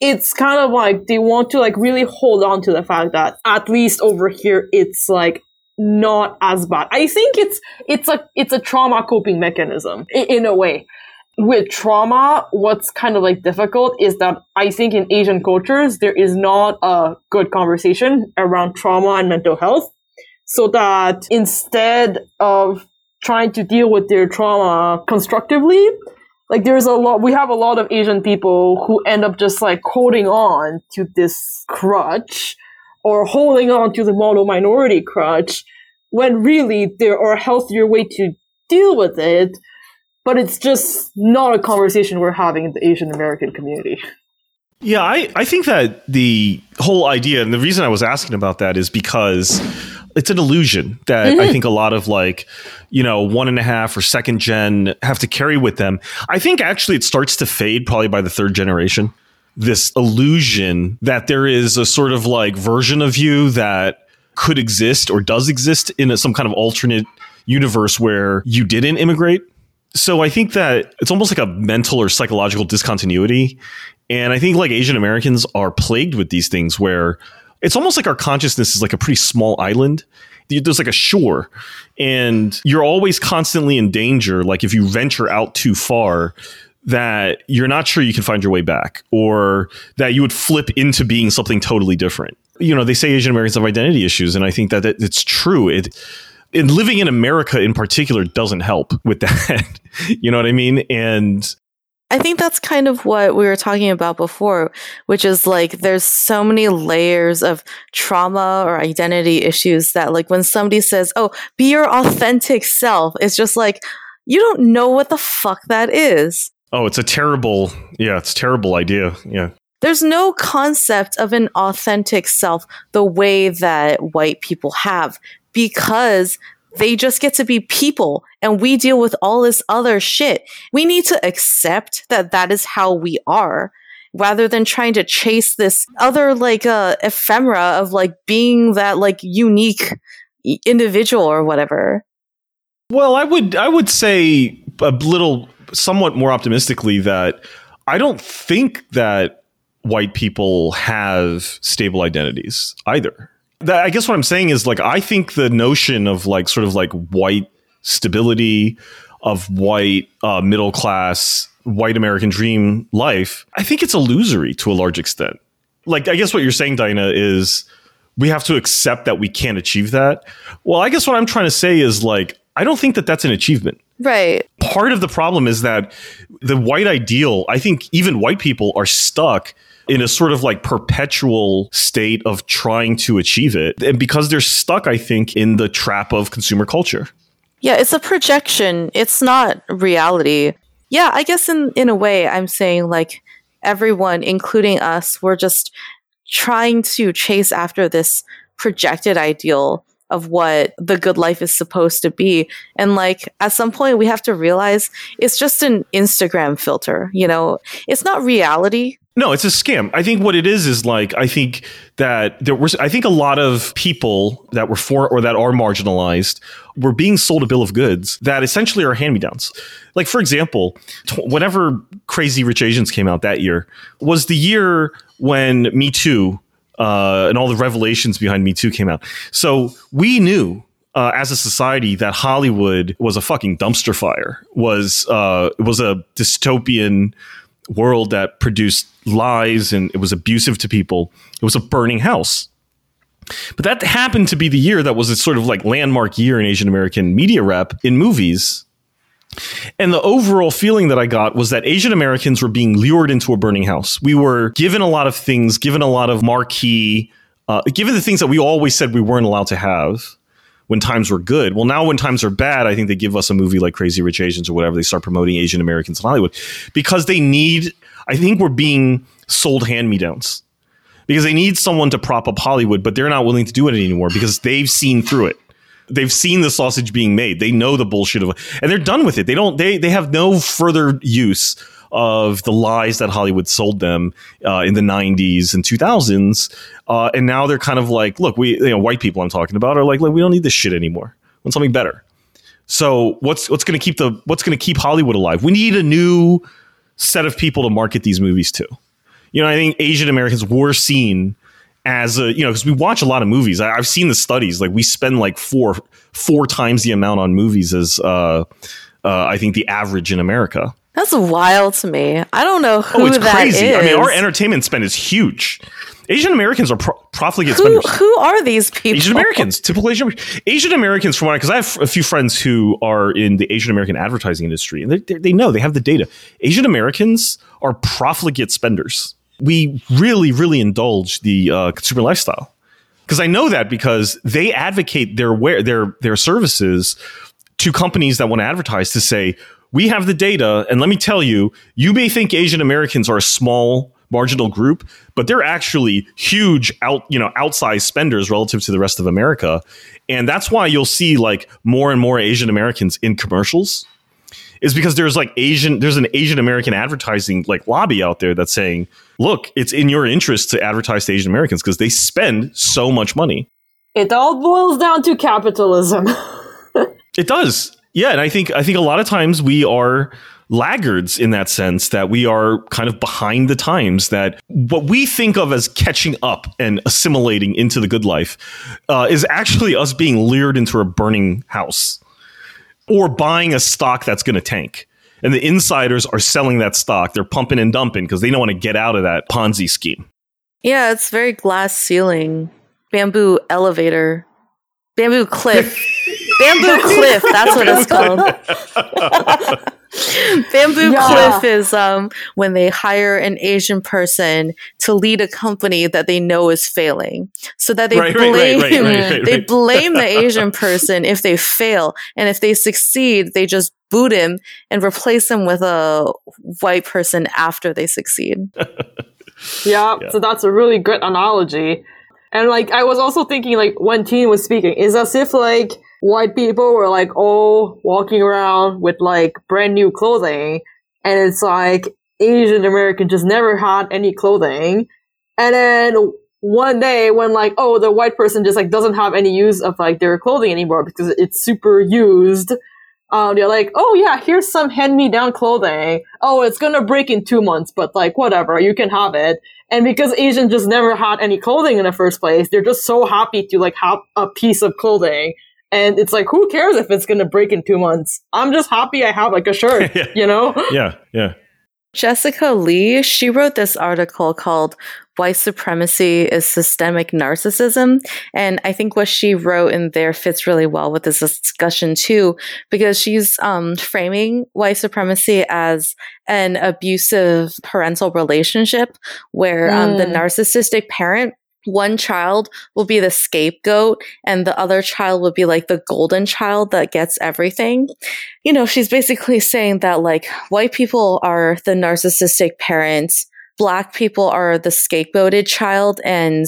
it's kind of like they want to like really hold on to the fact that at least over here it's like not as bad. I think it's it's a it's a trauma coping mechanism in, a way. With trauma, what's kind of like difficult is that I think in Asian cultures there is not a good conversation around trauma and mental health. So that instead of trying to deal with their trauma constructively, like there's a lot we have a lot of asian people who end up just like holding on to this crutch or holding on to the model minority crutch when really there are healthier way to deal with it but it's just not a conversation we're having in the asian american community. Yeah I, I think that the whole idea and the reason i was asking about that is because it's an illusion that mm-hmm. I think a lot of like, you know, one and a half or second gen have to carry with them. I think actually it starts to fade probably by the third generation. This illusion that there is a sort of like version of you that could exist or does exist in a, some kind of alternate universe where you didn't immigrate. So I think that it's almost like a mental or psychological discontinuity. And I think like Asian Americans are plagued with these things where it's almost like our consciousness is like a pretty small island. There's like a shore and you're always constantly in danger like if you venture out too far that you're not sure you can find your way back or that you would flip into being something totally different. You know they say asian americans have identity issues and i think that it's true. It and living in america in particular doesn't help with that. You know what i mean? And I think that's kind of what we were talking about before, which is like there's so many layers of trauma or identity issues that like when somebody says, "Oh, be your authentic self," it's just like you don't know what the fuck that is. Oh, it's a terrible, yeah, it's a terrible idea. Yeah. There's no concept of an authentic self the way that white people have because they just get to be people and we deal with all this other shit. We need to accept that that is how we are rather than trying to chase this other like uh ephemera of like being that like unique individual or whatever. Well, I would I would say a little somewhat more optimistically that I don't think that white people have stable identities either. That, I guess what I'm saying is like I think the notion of like sort of like white stability of white uh, middle class white American dream life, I think it's illusory to a large extent. Like I guess what you're saying, Diana, is we have to accept that we can't achieve that. Well, I guess what I'm trying to say is like I don't think that that's an achievement. Right. Part of the problem is that the white ideal, I think even white people are stuck in a sort of like perpetual state of trying to achieve it. And because they're stuck, I think, in the trap of consumer culture. Yeah, it's a projection. It's not reality. Yeah, I guess in in a way I'm saying like everyone including us we're just trying to chase after this projected ideal of what the good life is supposed to be. And like at some point we have to realize it's just an Instagram filter, you know. It's not reality. No, it's a scam. I think what it is is like I think that there was I think a lot of people that were for or that are marginalized were being sold a bill of goods that essentially are hand-me-downs. Like for example, whenever Crazy Rich Asians came out that year was the year when Me Too uh, and all the revelations behind Me Too came out. So we knew uh, as a society that Hollywood was a fucking dumpster fire, was uh, was a dystopian world that produced lies and it was abusive to people. It was a burning house. But that happened to be the year that was a sort of like landmark year in Asian American media rep in movies. And the overall feeling that I got was that Asian Americans were being lured into a burning house. We were given a lot of things, given a lot of marquee, uh, given the things that we always said we weren't allowed to have when times were good. Well, now when times are bad, I think they give us a movie like Crazy Rich Asians or whatever. They start promoting Asian Americans in Hollywood because they need. I think we're being sold hand me downs because they need someone to prop up Hollywood, but they're not willing to do it anymore because they've seen through it. They've seen the sausage being made. They know the bullshit of, and they're done with it. They don't. They they have no further use of the lies that Hollywood sold them uh, in the 90s and 2000s. Uh, and now they're kind of like, look, we, you know, white people I'm talking about are like, like we don't need this shit anymore. We want something better. So what's what's going to keep the what's going to keep Hollywood alive? We need a new set of people to market these movies to. You know, I think Asian Americans were seen as a you know because we watch a lot of movies. I, have seen the studies. Like we spend like four four times the amount on movies as uh, uh, I think the average in America. That's wild to me. I don't know who oh, it's that crazy. is. I mean, our entertainment spend is huge. Asian Americans are pro- profligate who, spenders. who are these people? Asian Americans, typical Asian Asian Americans. From what because I have a few friends who are in the Asian American advertising industry, and they, they, they know they have the data. Asian Americans are profligate spenders. We really, really indulge the uh, consumer lifestyle because I know that because they advocate their their their services to companies that want to advertise to say we have the data, and let me tell you, you may think Asian Americans are a small marginal group, but they're actually huge out, you know, outsized spenders relative to the rest of America. And that's why you'll see like more and more Asian Americans in commercials is because there's like Asian there's an Asian American advertising like lobby out there that's saying, look, it's in your interest to advertise to Asian Americans because they spend so much money. It all boils down to capitalism. it does. Yeah, and I think I think a lot of times we are laggards in that sense that we are kind of behind the times that what we think of as catching up and assimilating into the good life uh, is actually us being lured into a burning house or buying a stock that's going to tank. And the insiders are selling that stock. They're pumping and dumping because they don't want to get out of that ponzi scheme. Yeah it's very glass ceiling bamboo elevator bamboo cliff bamboo cliff that's what it's called Bamboo yeah. Cliff is um, when they hire an Asian person to lead a company that they know is failing, so that they right, blame right, right, they blame the Asian person if they fail, and if they succeed, they just boot him and replace him with a white person after they succeed. yeah, yeah, so that's a really good analogy. And like, I was also thinking, like, when Teen was speaking, is as if like white people were like all walking around with like brand new clothing and it's like Asian American just never had any clothing. And then one day when like, oh, the white person just like doesn't have any use of like their clothing anymore because it's super used. Um, they're like, oh yeah, here's some hand-me-down clothing. Oh, it's gonna break in two months, but like whatever, you can have it. And because Asian just never had any clothing in the first place, they're just so happy to like have a piece of clothing and it's like, who cares if it's going to break in two months? I'm just happy I have like a shirt, yeah. you know? Yeah, yeah. Jessica Lee, she wrote this article called White Supremacy is Systemic Narcissism. And I think what she wrote in there fits really well with this discussion too, because she's um, framing white supremacy as an abusive parental relationship where mm. um, the mm. narcissistic parent one child will be the scapegoat and the other child will be like the golden child that gets everything. You know, she's basically saying that like white people are the narcissistic parents, black people are the scapegoated child, and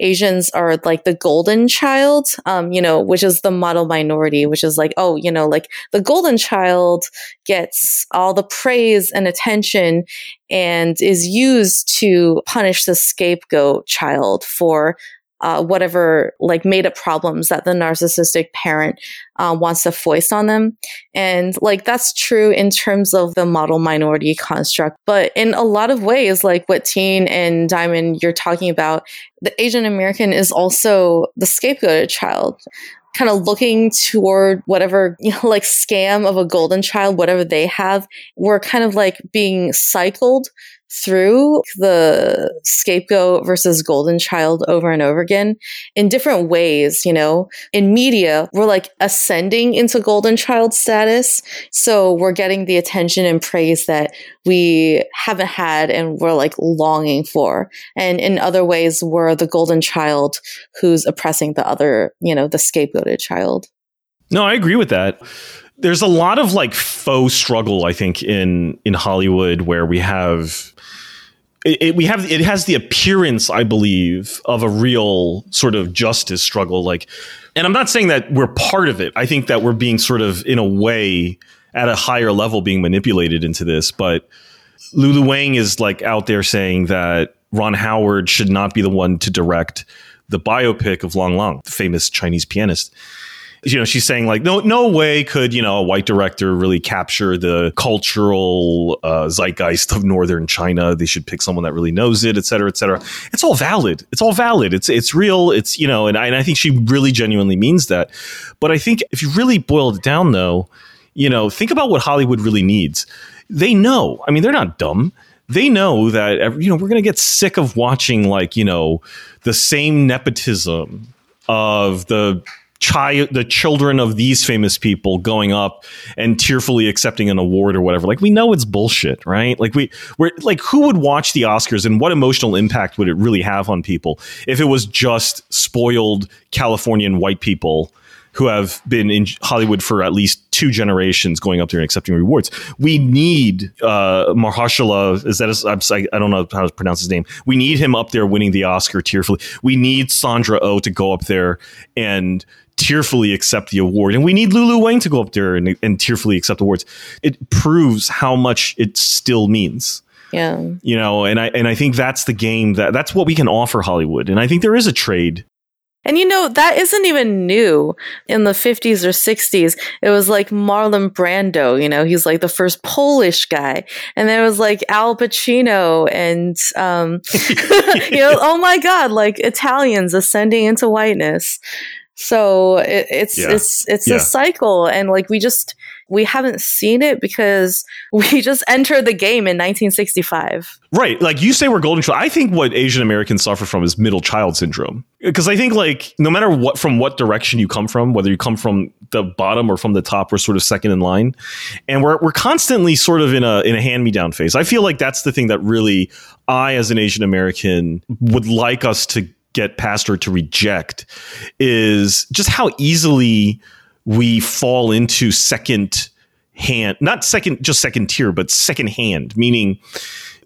Asians are like the golden child, um, you know, which is the model minority, which is like, oh, you know, like the golden child gets all the praise and attention and is used to punish the scapegoat child for uh, whatever like made up problems that the narcissistic parent uh, wants to foist on them. And like that's true in terms of the model minority construct. But in a lot of ways, like what Teen and Diamond you're talking about, the Asian American is also the scapegoated child kind of looking toward whatever you know like scam of a golden child whatever they have we're kind of like being cycled through the scapegoat versus golden child over and over again in different ways, you know. In media, we're like ascending into golden child status. So we're getting the attention and praise that we haven't had and we're like longing for. And in other ways, we're the golden child who's oppressing the other, you know, the scapegoated child. No, I agree with that there's a lot of like faux struggle i think in in hollywood where we have it, it, we have it has the appearance, I believe, of a real sort of justice struggle. Like, and I'm not saying that we're part of it. I think that we're being sort of, in a way, at a higher level, being manipulated into this. But Lulu Wang is like out there saying that Ron Howard should not be the one to direct the biopic of Lang Lang, the famous Chinese pianist. You know, she's saying like, no, no way could you know a white director really capture the cultural uh, zeitgeist of northern China. They should pick someone that really knows it, et cetera, et cetera. It's all valid. It's all valid. It's it's real. It's you know, and I, and I think she really genuinely means that. But I think if you really boil it down, though, you know, think about what Hollywood really needs. They know. I mean, they're not dumb they know that you know we're going to get sick of watching like you know the same nepotism of the child the children of these famous people going up and tearfully accepting an award or whatever. Like we know it's bullshit right? Like we we're like who would watch the oscars and what emotional impact would it really have on people if it was just spoiled californian white people who have been in Hollywood for at least two generations going up there and accepting rewards. We need uh, Mahershala. Is that a, I don't know how to pronounce his name. We need him up there winning the Oscar tearfully. We need Sandra O oh to go up there and tearfully accept the award. And we need Lulu Wang to go up there and, and tearfully accept awards. It proves how much it still means. Yeah. You know, and I and I think that's the game that that's what we can offer Hollywood. And I think there is a trade and you know, that isn't even new in the 50s or 60s. It was like Marlon Brando, you know, he's like the first Polish guy. And there was like Al Pacino and, um, you know, oh my God, like Italians ascending into whiteness. So it, it's, yeah. it's, it's yeah. a cycle. And like we just, we haven't seen it because we just entered the game in 1965. Right. Like you say, we're golden child. I think what Asian Americans suffer from is middle child syndrome. Because I think, like, no matter what, from what direction you come from, whether you come from the bottom or from the top, we're sort of second in line. And we're, we're constantly sort of in a, in a hand me down phase. I feel like that's the thing that really I, as an Asian American, would like us to get past or to reject is just how easily we fall into second hand, not second, just second tier, but second hand, meaning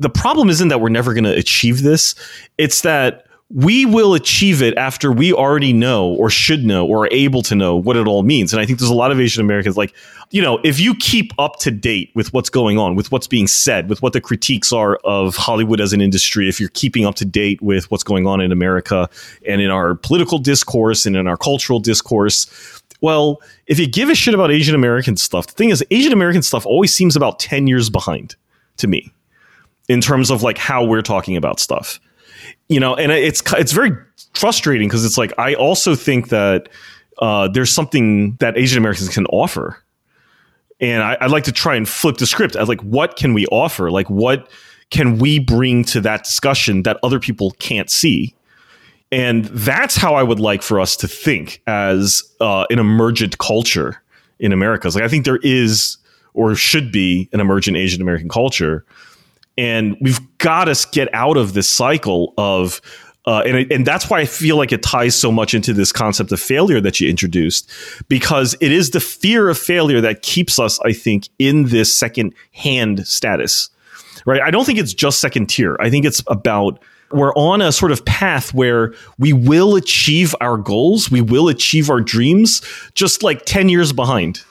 the problem isn't that we're never going to achieve this. It's that we will achieve it after we already know or should know or are able to know what it all means. And I think there's a lot of Asian Americans like, you know, if you keep up to date with what's going on, with what's being said, with what the critiques are of Hollywood as an industry, if you're keeping up to date with what's going on in America and in our political discourse and in our cultural discourse, well, if you give a shit about Asian American stuff, the thing is, Asian American stuff always seems about 10 years behind to me in terms of like how we're talking about stuff. You know, and it's it's very frustrating because it's like I also think that uh, there's something that Asian Americans can offer, and I, I'd like to try and flip the script. I like, what can we offer? Like, what can we bring to that discussion that other people can't see? And that's how I would like for us to think as uh, an emergent culture in America. Like I think there is or should be an emergent Asian American culture, and we've got to get out of this cycle of. Uh, and, and that's why I feel like it ties so much into this concept of failure that you introduced, because it is the fear of failure that keeps us, I think, in this second hand status, right? I don't think it's just second tier. I think it's about we're on a sort of path where we will achieve our goals, we will achieve our dreams, just like 10 years behind.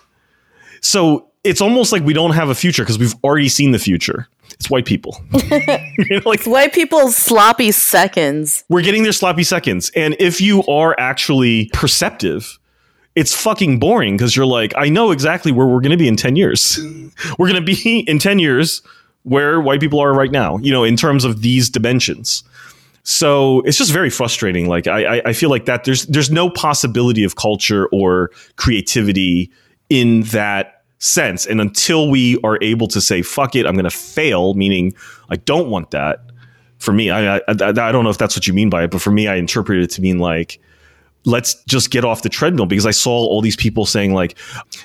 So it's almost like we don't have a future because we've already seen the future. It's white people. you know, like white people's sloppy seconds. We're getting their sloppy seconds. And if you are actually perceptive, it's fucking boring because you're like, I know exactly where we're going to be in 10 years. we're going to be in 10 years where white people are right now, you know, in terms of these dimensions. So it's just very frustrating. Like I, I feel like that there's there's no possibility of culture or creativity in that sense. And until we are able to say "fuck it," I'm going to fail, meaning I don't want that. For me, I, I I don't know if that's what you mean by it, but for me, I interpret it to mean like let's just get off the treadmill because I saw all these people saying like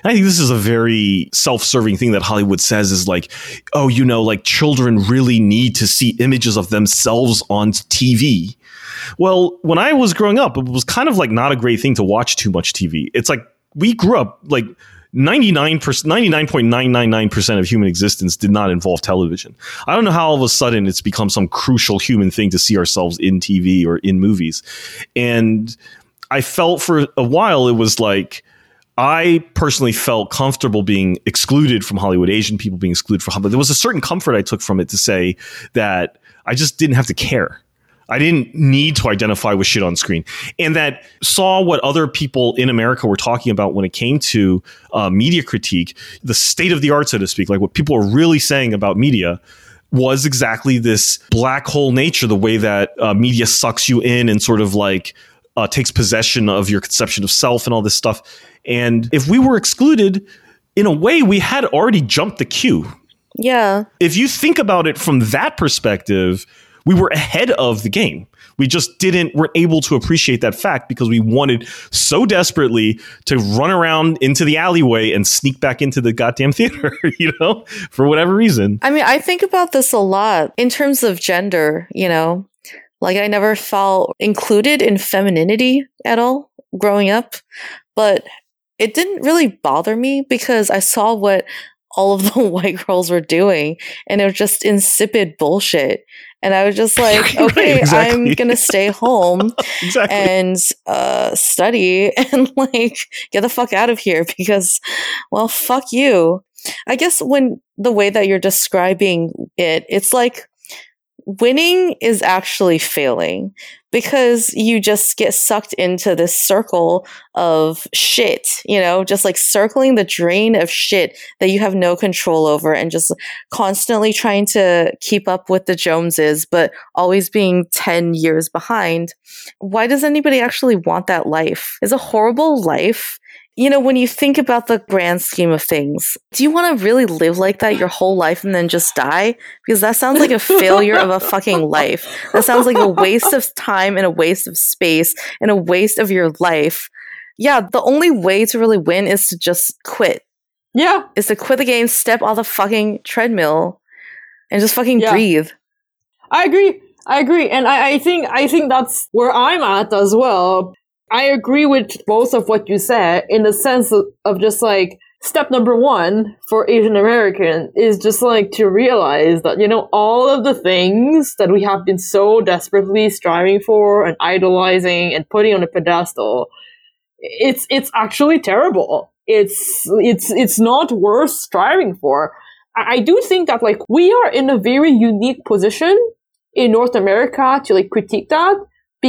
I think this is a very self-serving thing that Hollywood says is like oh you know like children really need to see images of themselves on TV. Well, when I was growing up, it was kind of like not a great thing to watch too much TV. It's like we grew up like 99 99.999% of human existence did not involve television. I don't know how all of a sudden it's become some crucial human thing to see ourselves in TV or in movies. And I felt for a while it was like I personally felt comfortable being excluded from Hollywood, Asian people being excluded from Hollywood. There was a certain comfort I took from it to say that I just didn't have to care. I didn't need to identify with shit on screen, and that saw what other people in America were talking about when it came to uh, media critique, the state of the art, so to speak, like what people are really saying about media was exactly this black hole nature, the way that uh, media sucks you in and sort of like uh, takes possession of your conception of self and all this stuff. And if we were excluded, in a way, we had already jumped the queue. Yeah. If you think about it from that perspective, we were ahead of the game. We just didn't weren't able to appreciate that fact because we wanted so desperately to run around into the alleyway and sneak back into the goddamn theater, you know, for whatever reason. I mean, I think about this a lot in terms of gender, you know. Like I never felt included in femininity at all growing up, but it didn't really bother me because I saw what all of the white girls were doing and it was just insipid bullshit. And I was just like, Right, okay, exactly. I'm going to stay home exactly. and uh, study and like get the fuck out of here because, well, fuck you. I guess when the way that you're describing it, it's like winning is actually failing because you just get sucked into this circle of shit, you know, just like circling the drain of shit that you have no control over and just constantly trying to keep up with the Joneses, but always being 10 years behind. Why does anybody actually want that life? Is a horrible life. You know, when you think about the grand scheme of things, do you want to really live like that your whole life and then just die? Because that sounds like a failure of a fucking life. That sounds like a waste of time and a waste of space and a waste of your life. Yeah, the only way to really win is to just quit. Yeah. Is to quit the game, step on the fucking treadmill, and just fucking Yeah. breathe. I agree. I agree, and I, I think I think that's where I'm at as well. I agree with most of what you said in the sense of, of just like step number one for Asian American is just like to realize that you know all of the things that we have been so desperately striving for and idolizing and putting on a pedestal, it's it's actually terrible. It's it's it's not worth striving for. I, I do think that like we are in a very unique position in North America to like critique that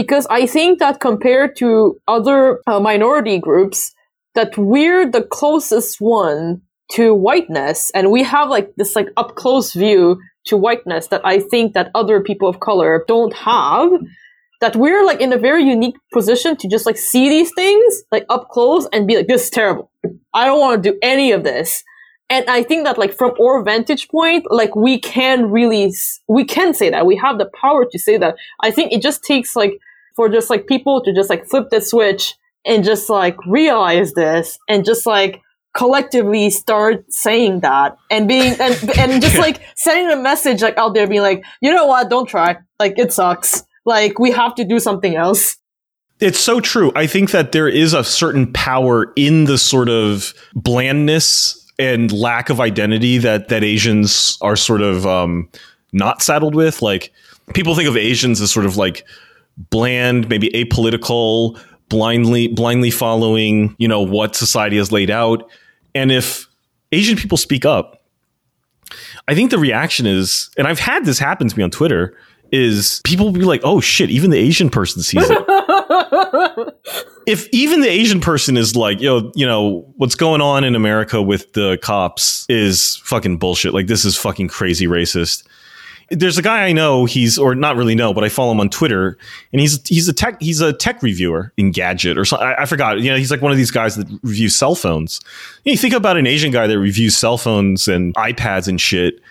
because I think that compared to other uh, minority groups, that we're the closest one to whiteness, and we have like this like up close view to whiteness that I think that other people of color don't have. That we're like in a very unique position to just like see these things like up close and be like, this is terrible. I don't want to do any of this. And I think that like from our vantage point, like we can really, we can say that we have the power to say that. I think it just takes like for just like people to just like flip the switch and just like realize this and just like collectively start saying that and being and, and just like sending a message like out there being like, you know what, don't try. Like it sucks. Like we have to do something else. It's so true. I think that there is a certain power in the sort of blandness and lack of identity that that Asians are sort of um, not saddled with. Like people think of Asians as sort of like bland, maybe apolitical, blindly blindly following, you know, what society has laid out. And if Asian people speak up, I think the reaction is, and I've had this happen to me on Twitter, is people will be like, "Oh shit!" Even the Asian person sees it if even the Asian person is like, yo, you know, what's going on in America with the cops is fucking bullshit. Like, this is fucking crazy racist. There's a guy I know. He's or not really know, but I follow him on Twitter, and he's he's a tech he's a tech reviewer Engadget or something. I, I forgot. You know, he's like one of these guys that reviews cell phones. You, know, you think about an Asian guy that reviews cell phones and iPads and shit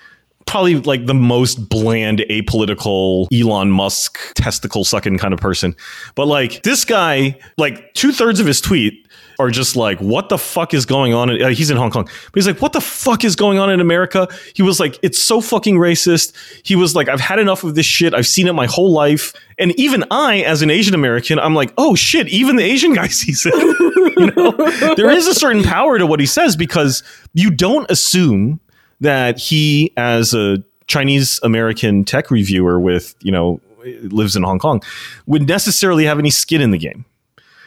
probably like the most bland, apolitical Elon Musk testicle sucking kind of person. But like this guy, like two thirds of his tweet are just like, what the fuck is going on? In, uh, he's in Hong Kong, but he's like, what the fuck is going on in America? He was like, it's so fucking racist. He was like, I've had enough of this shit. I've seen it my whole life. And even I, as an Asian American, I'm like, oh shit, even the Asian guy sees it. you know, there is a certain power to what he says because you don't assume that he, as a Chinese American tech reviewer with, you know, lives in Hong Kong, would necessarily have any skin in the game.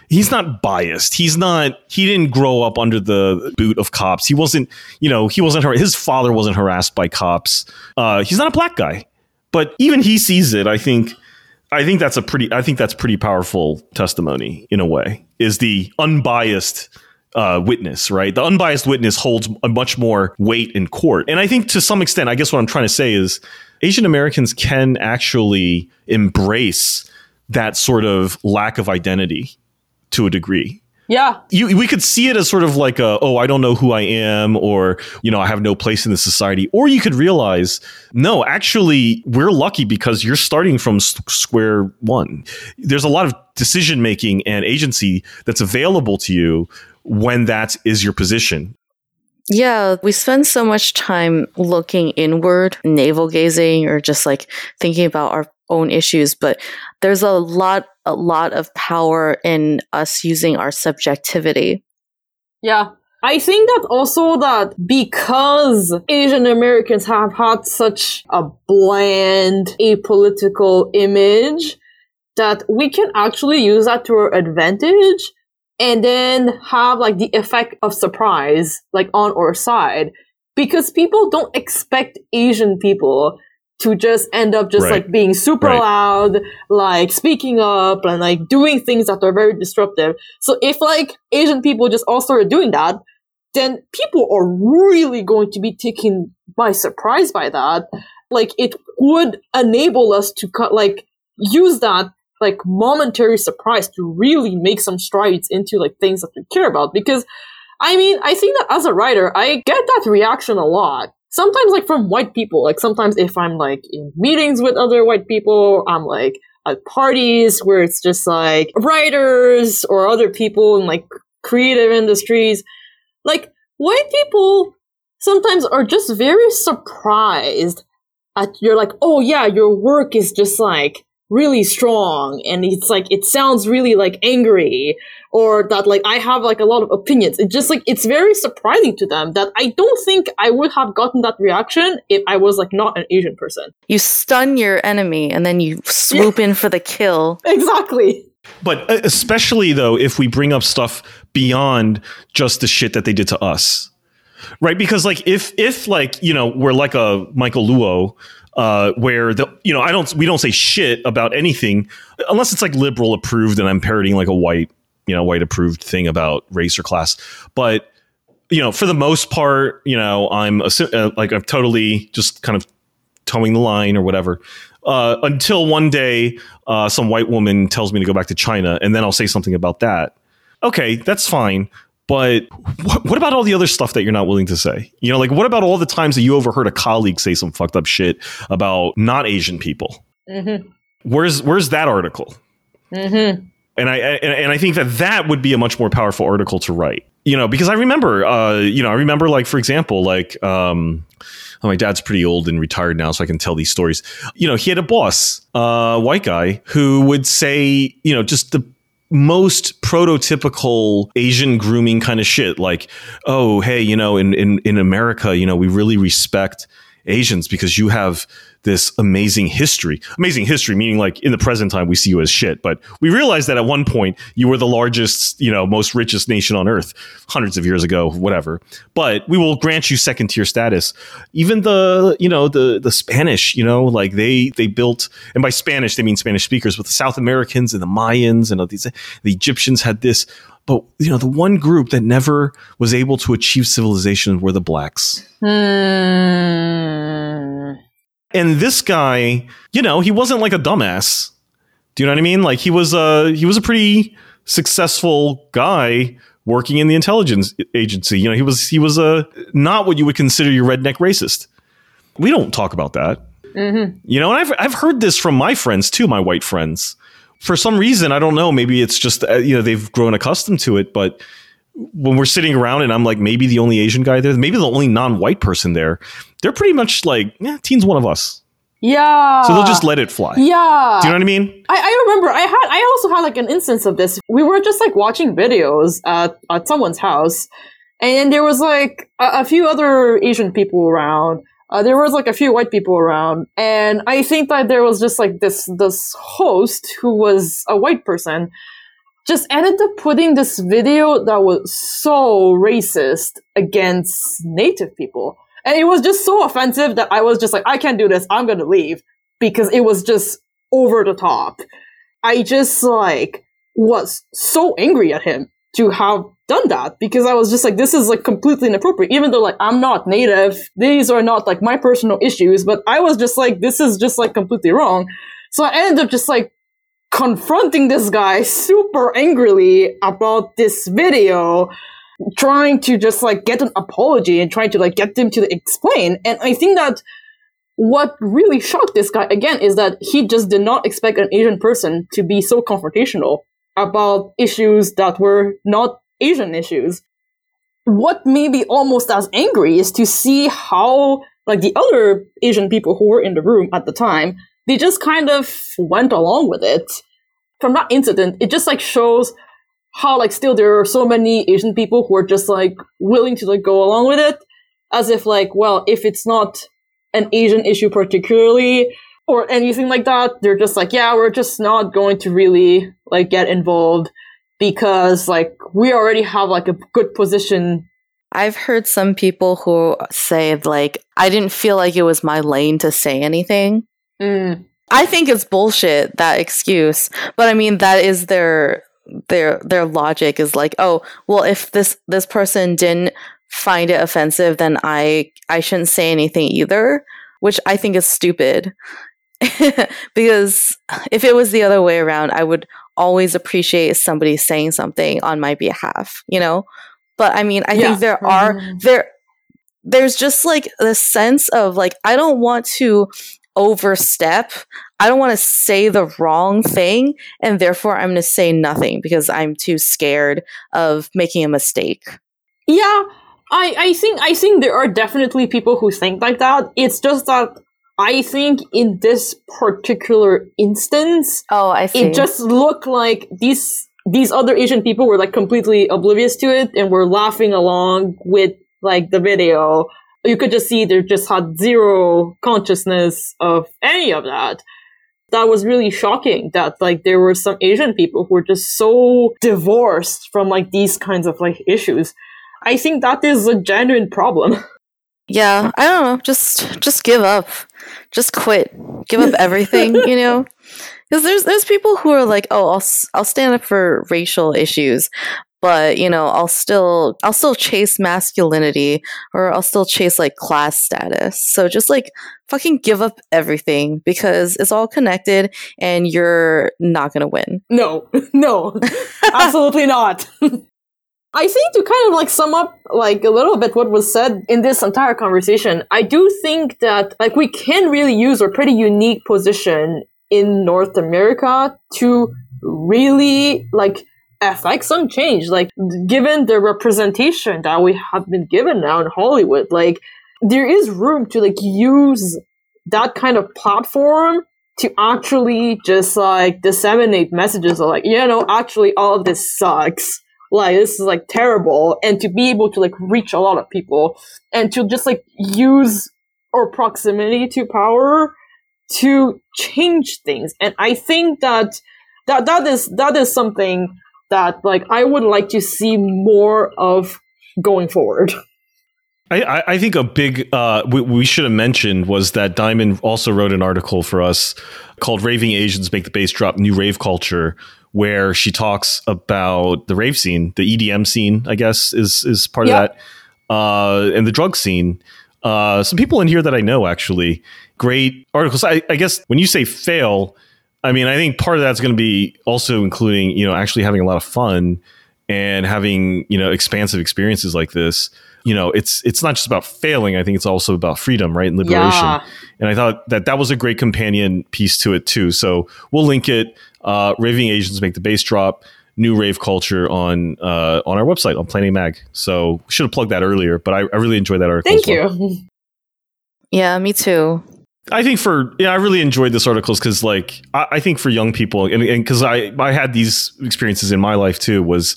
He's not biased. He's not. He didn't grow up under the boot of cops. He wasn't. You know, he wasn't. His father wasn't harassed by cops. Uh, he's not a black guy, but even he sees it. I think. I think that's a pretty. I think that's pretty powerful testimony in a way. Is the unbiased uh, witness, right? The unbiased witness holds a much more weight in court. And I think to some extent, I guess what I'm trying to say is Asian Americans can actually embrace that sort of lack of identity to a degree. Yeah. You, we could see it as sort of like a, oh, I don't know who I am, or, you know, I have no place in the society. Or you could realize, no, actually, we're lucky because you're starting from s- square one. There's a lot of decision making and agency that's available to you when that is your position. Yeah, we spend so much time looking inward, navel gazing, or just like thinking about our own issues, but there's a lot, a lot of power in us using our subjectivity. Yeah. I think that also that because Asian Americans have had such a bland, apolitical image, that we can actually use that to our advantage and then have like the effect of surprise, like on our side. Because people don't expect Asian people to just end up just Right. like being super Right. loud, like speaking up and like doing things that are very disruptive. So if like Asian people just all started doing that, then people are really going to be taken by surprise by that. Like it would enable us to cut, like use that like momentary surprise to really make some strides into like things that we care about. Because I mean, I think that as a writer, I get that reaction a lot. Sometimes like from white people, like sometimes if I'm like in meetings with other white people, I'm like at parties where it's just like writers or other people in like creative industries. Like white people sometimes are just very surprised at you're like oh yeah your work is just like really strong and it's like it sounds really like angry or that like i have like a lot of opinions. It just like it's very surprising to them that i don't think i would have gotten that reaction if i was like not an asian person. You stun your enemy and then you swoop in for the kill. exactly. But uh, especially though, if we bring up stuff beyond just the shit that they did to us, right? Because like if if like you know we're like a Michael Luo, uh, where the you know I don't we don't say shit about anything unless it's like liberal approved and I'm parodying like a white you know white approved thing about race or class, but you know for the most part you know I'm uh, like I'm totally just kind of toeing the line or whatever. Uh, until one day, uh, some white woman tells me to go back to China, and then I'll say something about that. Okay, that's fine. But what, what about all the other stuff that you're not willing to say? You know, like what about all the times that you overheard a colleague say some fucked up shit about not Asian people? mm-hmm. Where's where's that article? Mm-hmm. and I and, and I think that that would be a much more powerful article to write. You know, because I remember, uh, you know, I remember, like for example, like um, oh, my dad's pretty old and retired now, so I can tell these stories. You know, he had a boss, uh, white guy, who would say, you know, just the most prototypical Asian grooming kind of shit, like, oh, hey, you know, in in in America, you know, we really respect Asians because you have this amazing history. Amazing history, meaning like in the present time we see you as shit. But we realized that at one point you were the largest, you know, most richest nation on earth hundreds of years ago, whatever. But we will grant you second tier status. Even the, you know, the the Spanish, you know, like they they built and by Spanish they mean Spanish speakers, but the South Americans and the Mayans and all these the Egyptians had this. But you know, the one group that never was able to achieve civilization were the blacks. Hmm. And this guy, you know, he wasn't like a dumbass. Do you know what I mean? Like he was a he was a pretty successful guy working in the intelligence agency. You know, he was he was a not what you would consider your redneck racist. We don't talk about that. You know, and I've I've heard this from my friends too, my white friends. For some reason, I don't know. Maybe it's just uh, you know they've grown accustomed to it, but when we're sitting around and I'm like maybe the only Asian guy there, maybe the only non-white person there, they're pretty much like, yeah, teen's one of us. Yeah. So they'll just let it fly. Yeah. Do you know what I mean? I, I remember I had I also had like an instance of this. We were just like watching videos at, at someone's house, and there was like a, a few other Asian people around. Uh, there was like a few white people around, and I think that there was just like this this host who was a white person just ended up putting this video that was so racist against native people. And it was just so offensive that I was just like, I can't do this. I'm going to leave because it was just over the top. I just like was so angry at him to have done that because I was just like, this is like completely inappropriate. Even though like I'm not native, these are not like my personal issues, but I was just like, this is just like completely wrong. So I ended up just like confronting this guy super angrily about this video, trying to just like get an apology and trying to like get him to explain. And I think that what really shocked this guy again is that he just did not expect an Asian person to be so confrontational about issues that were not Asian issues. What made me almost as angry is to see how, like, the other Asian people who were in the room at the time, they just kind of went along with it. From that incident, it just like shows how like still there are so many Asian people who are just like willing to like go along with it, as if like, well, if it's not an Asian issue particularly, or anything like that, they're just like, yeah, we're just not going to really like get involved because like we already have like a good position. I've heard some people who say like I didn't feel like it was my lane to say anything. Mm. I think it's bullshit that excuse, but I mean that is their their their logic is like, oh, well if this this person didn't find it offensive, then I I shouldn't say anything either, which I think is stupid. because if it was the other way around, I would always appreciate somebody saying something on my behalf, you know? But I mean, I Yeah. think there are Mhm. there there's just like the sense of like I don't want to overstep. I don't want to say the wrong thing and therefore I'm going to say nothing because I'm too scared of making a mistake. Yeah, I, I think I think there are definitely people who think like that. It's just that I think in this particular instance, Oh, I see. it just looked like these these other Asian people were like completely oblivious to it and were laughing along with like the video. You could just see they just had zero consciousness of any of that. That was really shocking that like there were some Asian people who were just so divorced from like these kinds of like issues. I think that is a genuine problem. Yeah, I don't know. Just just give up. Just quit. Give up everything, you know? Cuz there's there's people who are like, "Oh, I'll I'll stand up for racial issues." But, you know, I'll still I'll still chase masculinity or I'll still chase like class status. So just like fucking give up everything because it's all connected and you're not to win. No, no, absolutely not. I think to kind of like sum up like a little bit what was said in this entire conversation, I do think that like we can really use our pretty unique position in North America to really like affect some change. Like given the representation that we have been given now in Hollywood, like there is room to like use that kind of platform to actually just like disseminate messages of like, you know, actually all of this sucks. Like this is like terrible. And to be able to like reach a lot of people and to just like use our proximity to power to change things. And I think that that that is that is something that like I would like to see more of going forward. I, I, think a big uh, we, we should have mentioned was that Diamond also wrote an article for us called "Raving Asians Make the Bass Drop: New Rave Culture," where she talks about the rave scene, the EDM scene, I guess is is part of that, uh, and the drug scene. Uh, some people in here that I know actually great articles. I, I guess when you say fail, I mean I think part of that's going to be also including you know actually having a lot of fun and having you know expansive experiences like this you know it's it's not just about failing i think it's also about freedom right and liberation Yeah. and i thought that that was a great companion piece to it too so we'll link it uh raving asians make the bass drop new rave culture on uh on our website on Plan A Mag so should have plugged that earlier but i, I really enjoyed that article Thank as well. you. Yeah, me too. I think for yeah, I really enjoyed this articles because like I, I think for young people and because I I had these experiences in my life too was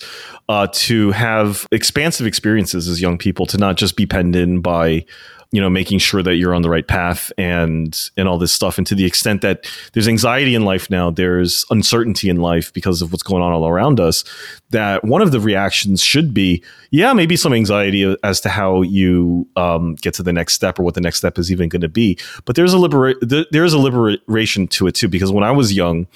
uh, to have expansive experiences as young people to not just be penned in by you know making sure that you're on the right path and and all this stuff. And to the extent that there's anxiety in life now there's uncertainty in life because of what's going on all around us that one of the reactions should be yeah maybe some anxiety as to how you um, get to the next step or what the next step is even going to be. But there's a libera- there's a liberation to it too because when i was young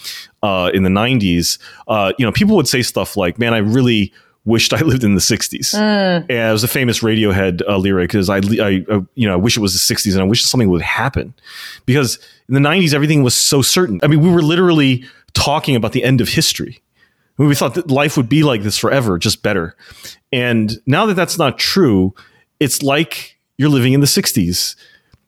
uh, in the 90s uh, you know people would say stuff like man i really wished I lived in the 60s. Mm. And it was a famous Radiohead uh, lyric because I, I, uh, you know, I wish it was the 60s and I wish something would happen because in the 90s everything was so certain. I mean, we were literally talking about the end of history. I mean, we thought that life would be like this forever, just better. And now that that's not true, it's like you're living in the 60s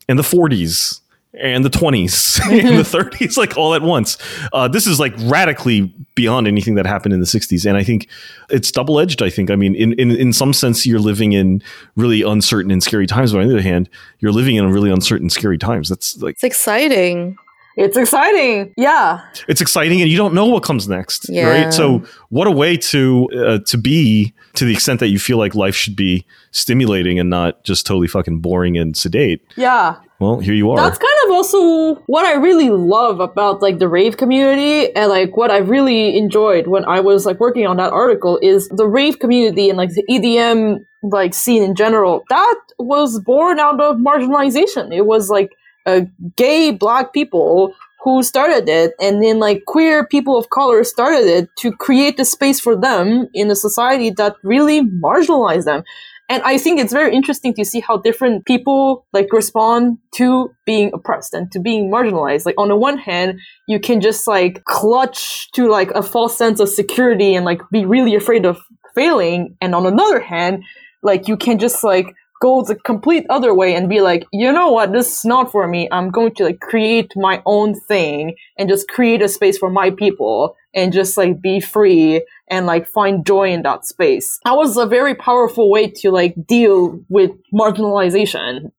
and the 40s and the 20s and the 30s like all at once. Uh, this is like radically beyond anything that happened in the 60s and i think it's double-edged i think. I mean in, in, in some sense you're living in really uncertain and scary times but on the other hand you're living in really uncertain scary times. That's like it's exciting. It's exciting. Yeah. It's exciting and you don't know what comes next yeah. right so what a way to uh, to be to the extent that you feel like life should be stimulating and not just totally fucking boring and sedate yeah well, here you are. That's kind of also what I really love about like the rave community and like what I really enjoyed when I was like working on that article is the rave community and like the EDM like scene in general. That was born out of marginalization. It was like a gay black people who started it and then like queer people of color started it to create the space for them in a society that really marginalized them and I think it's very interesting to see how different people like respond to being oppressed and to being marginalized. Like on the one hand, you can just like clutch to like a false sense of security and like be really afraid of failing. And on another hand, like you can just like go the complete other way and be like, you know what, this is not for me. I'm going to like create my own thing and just create a space for my people and just like be free and like find joy in that space. That was a very powerful way to like deal with marginalization.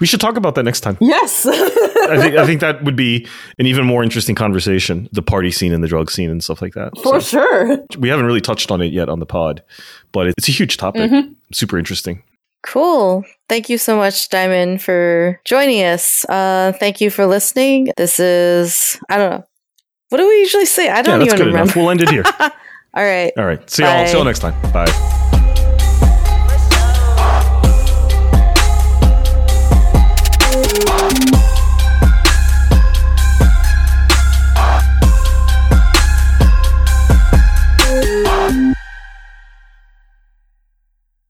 We should talk about that next time. Yes. I think I think that would be an even more interesting conversation, the party scene and the drug scene and stuff like that. For so, sure. We haven't really touched on it yet on the pod, but it's a huge topic. Mm-hmm. Super interesting. Cool. Thank you so much, Diamond, for joining us. Uh, thank you for listening. This is, I don't know. What do we usually say? I don't yeah, even remember. Enough. We'll end it here. All right. All right. See y'all. See y'all next time. Bye.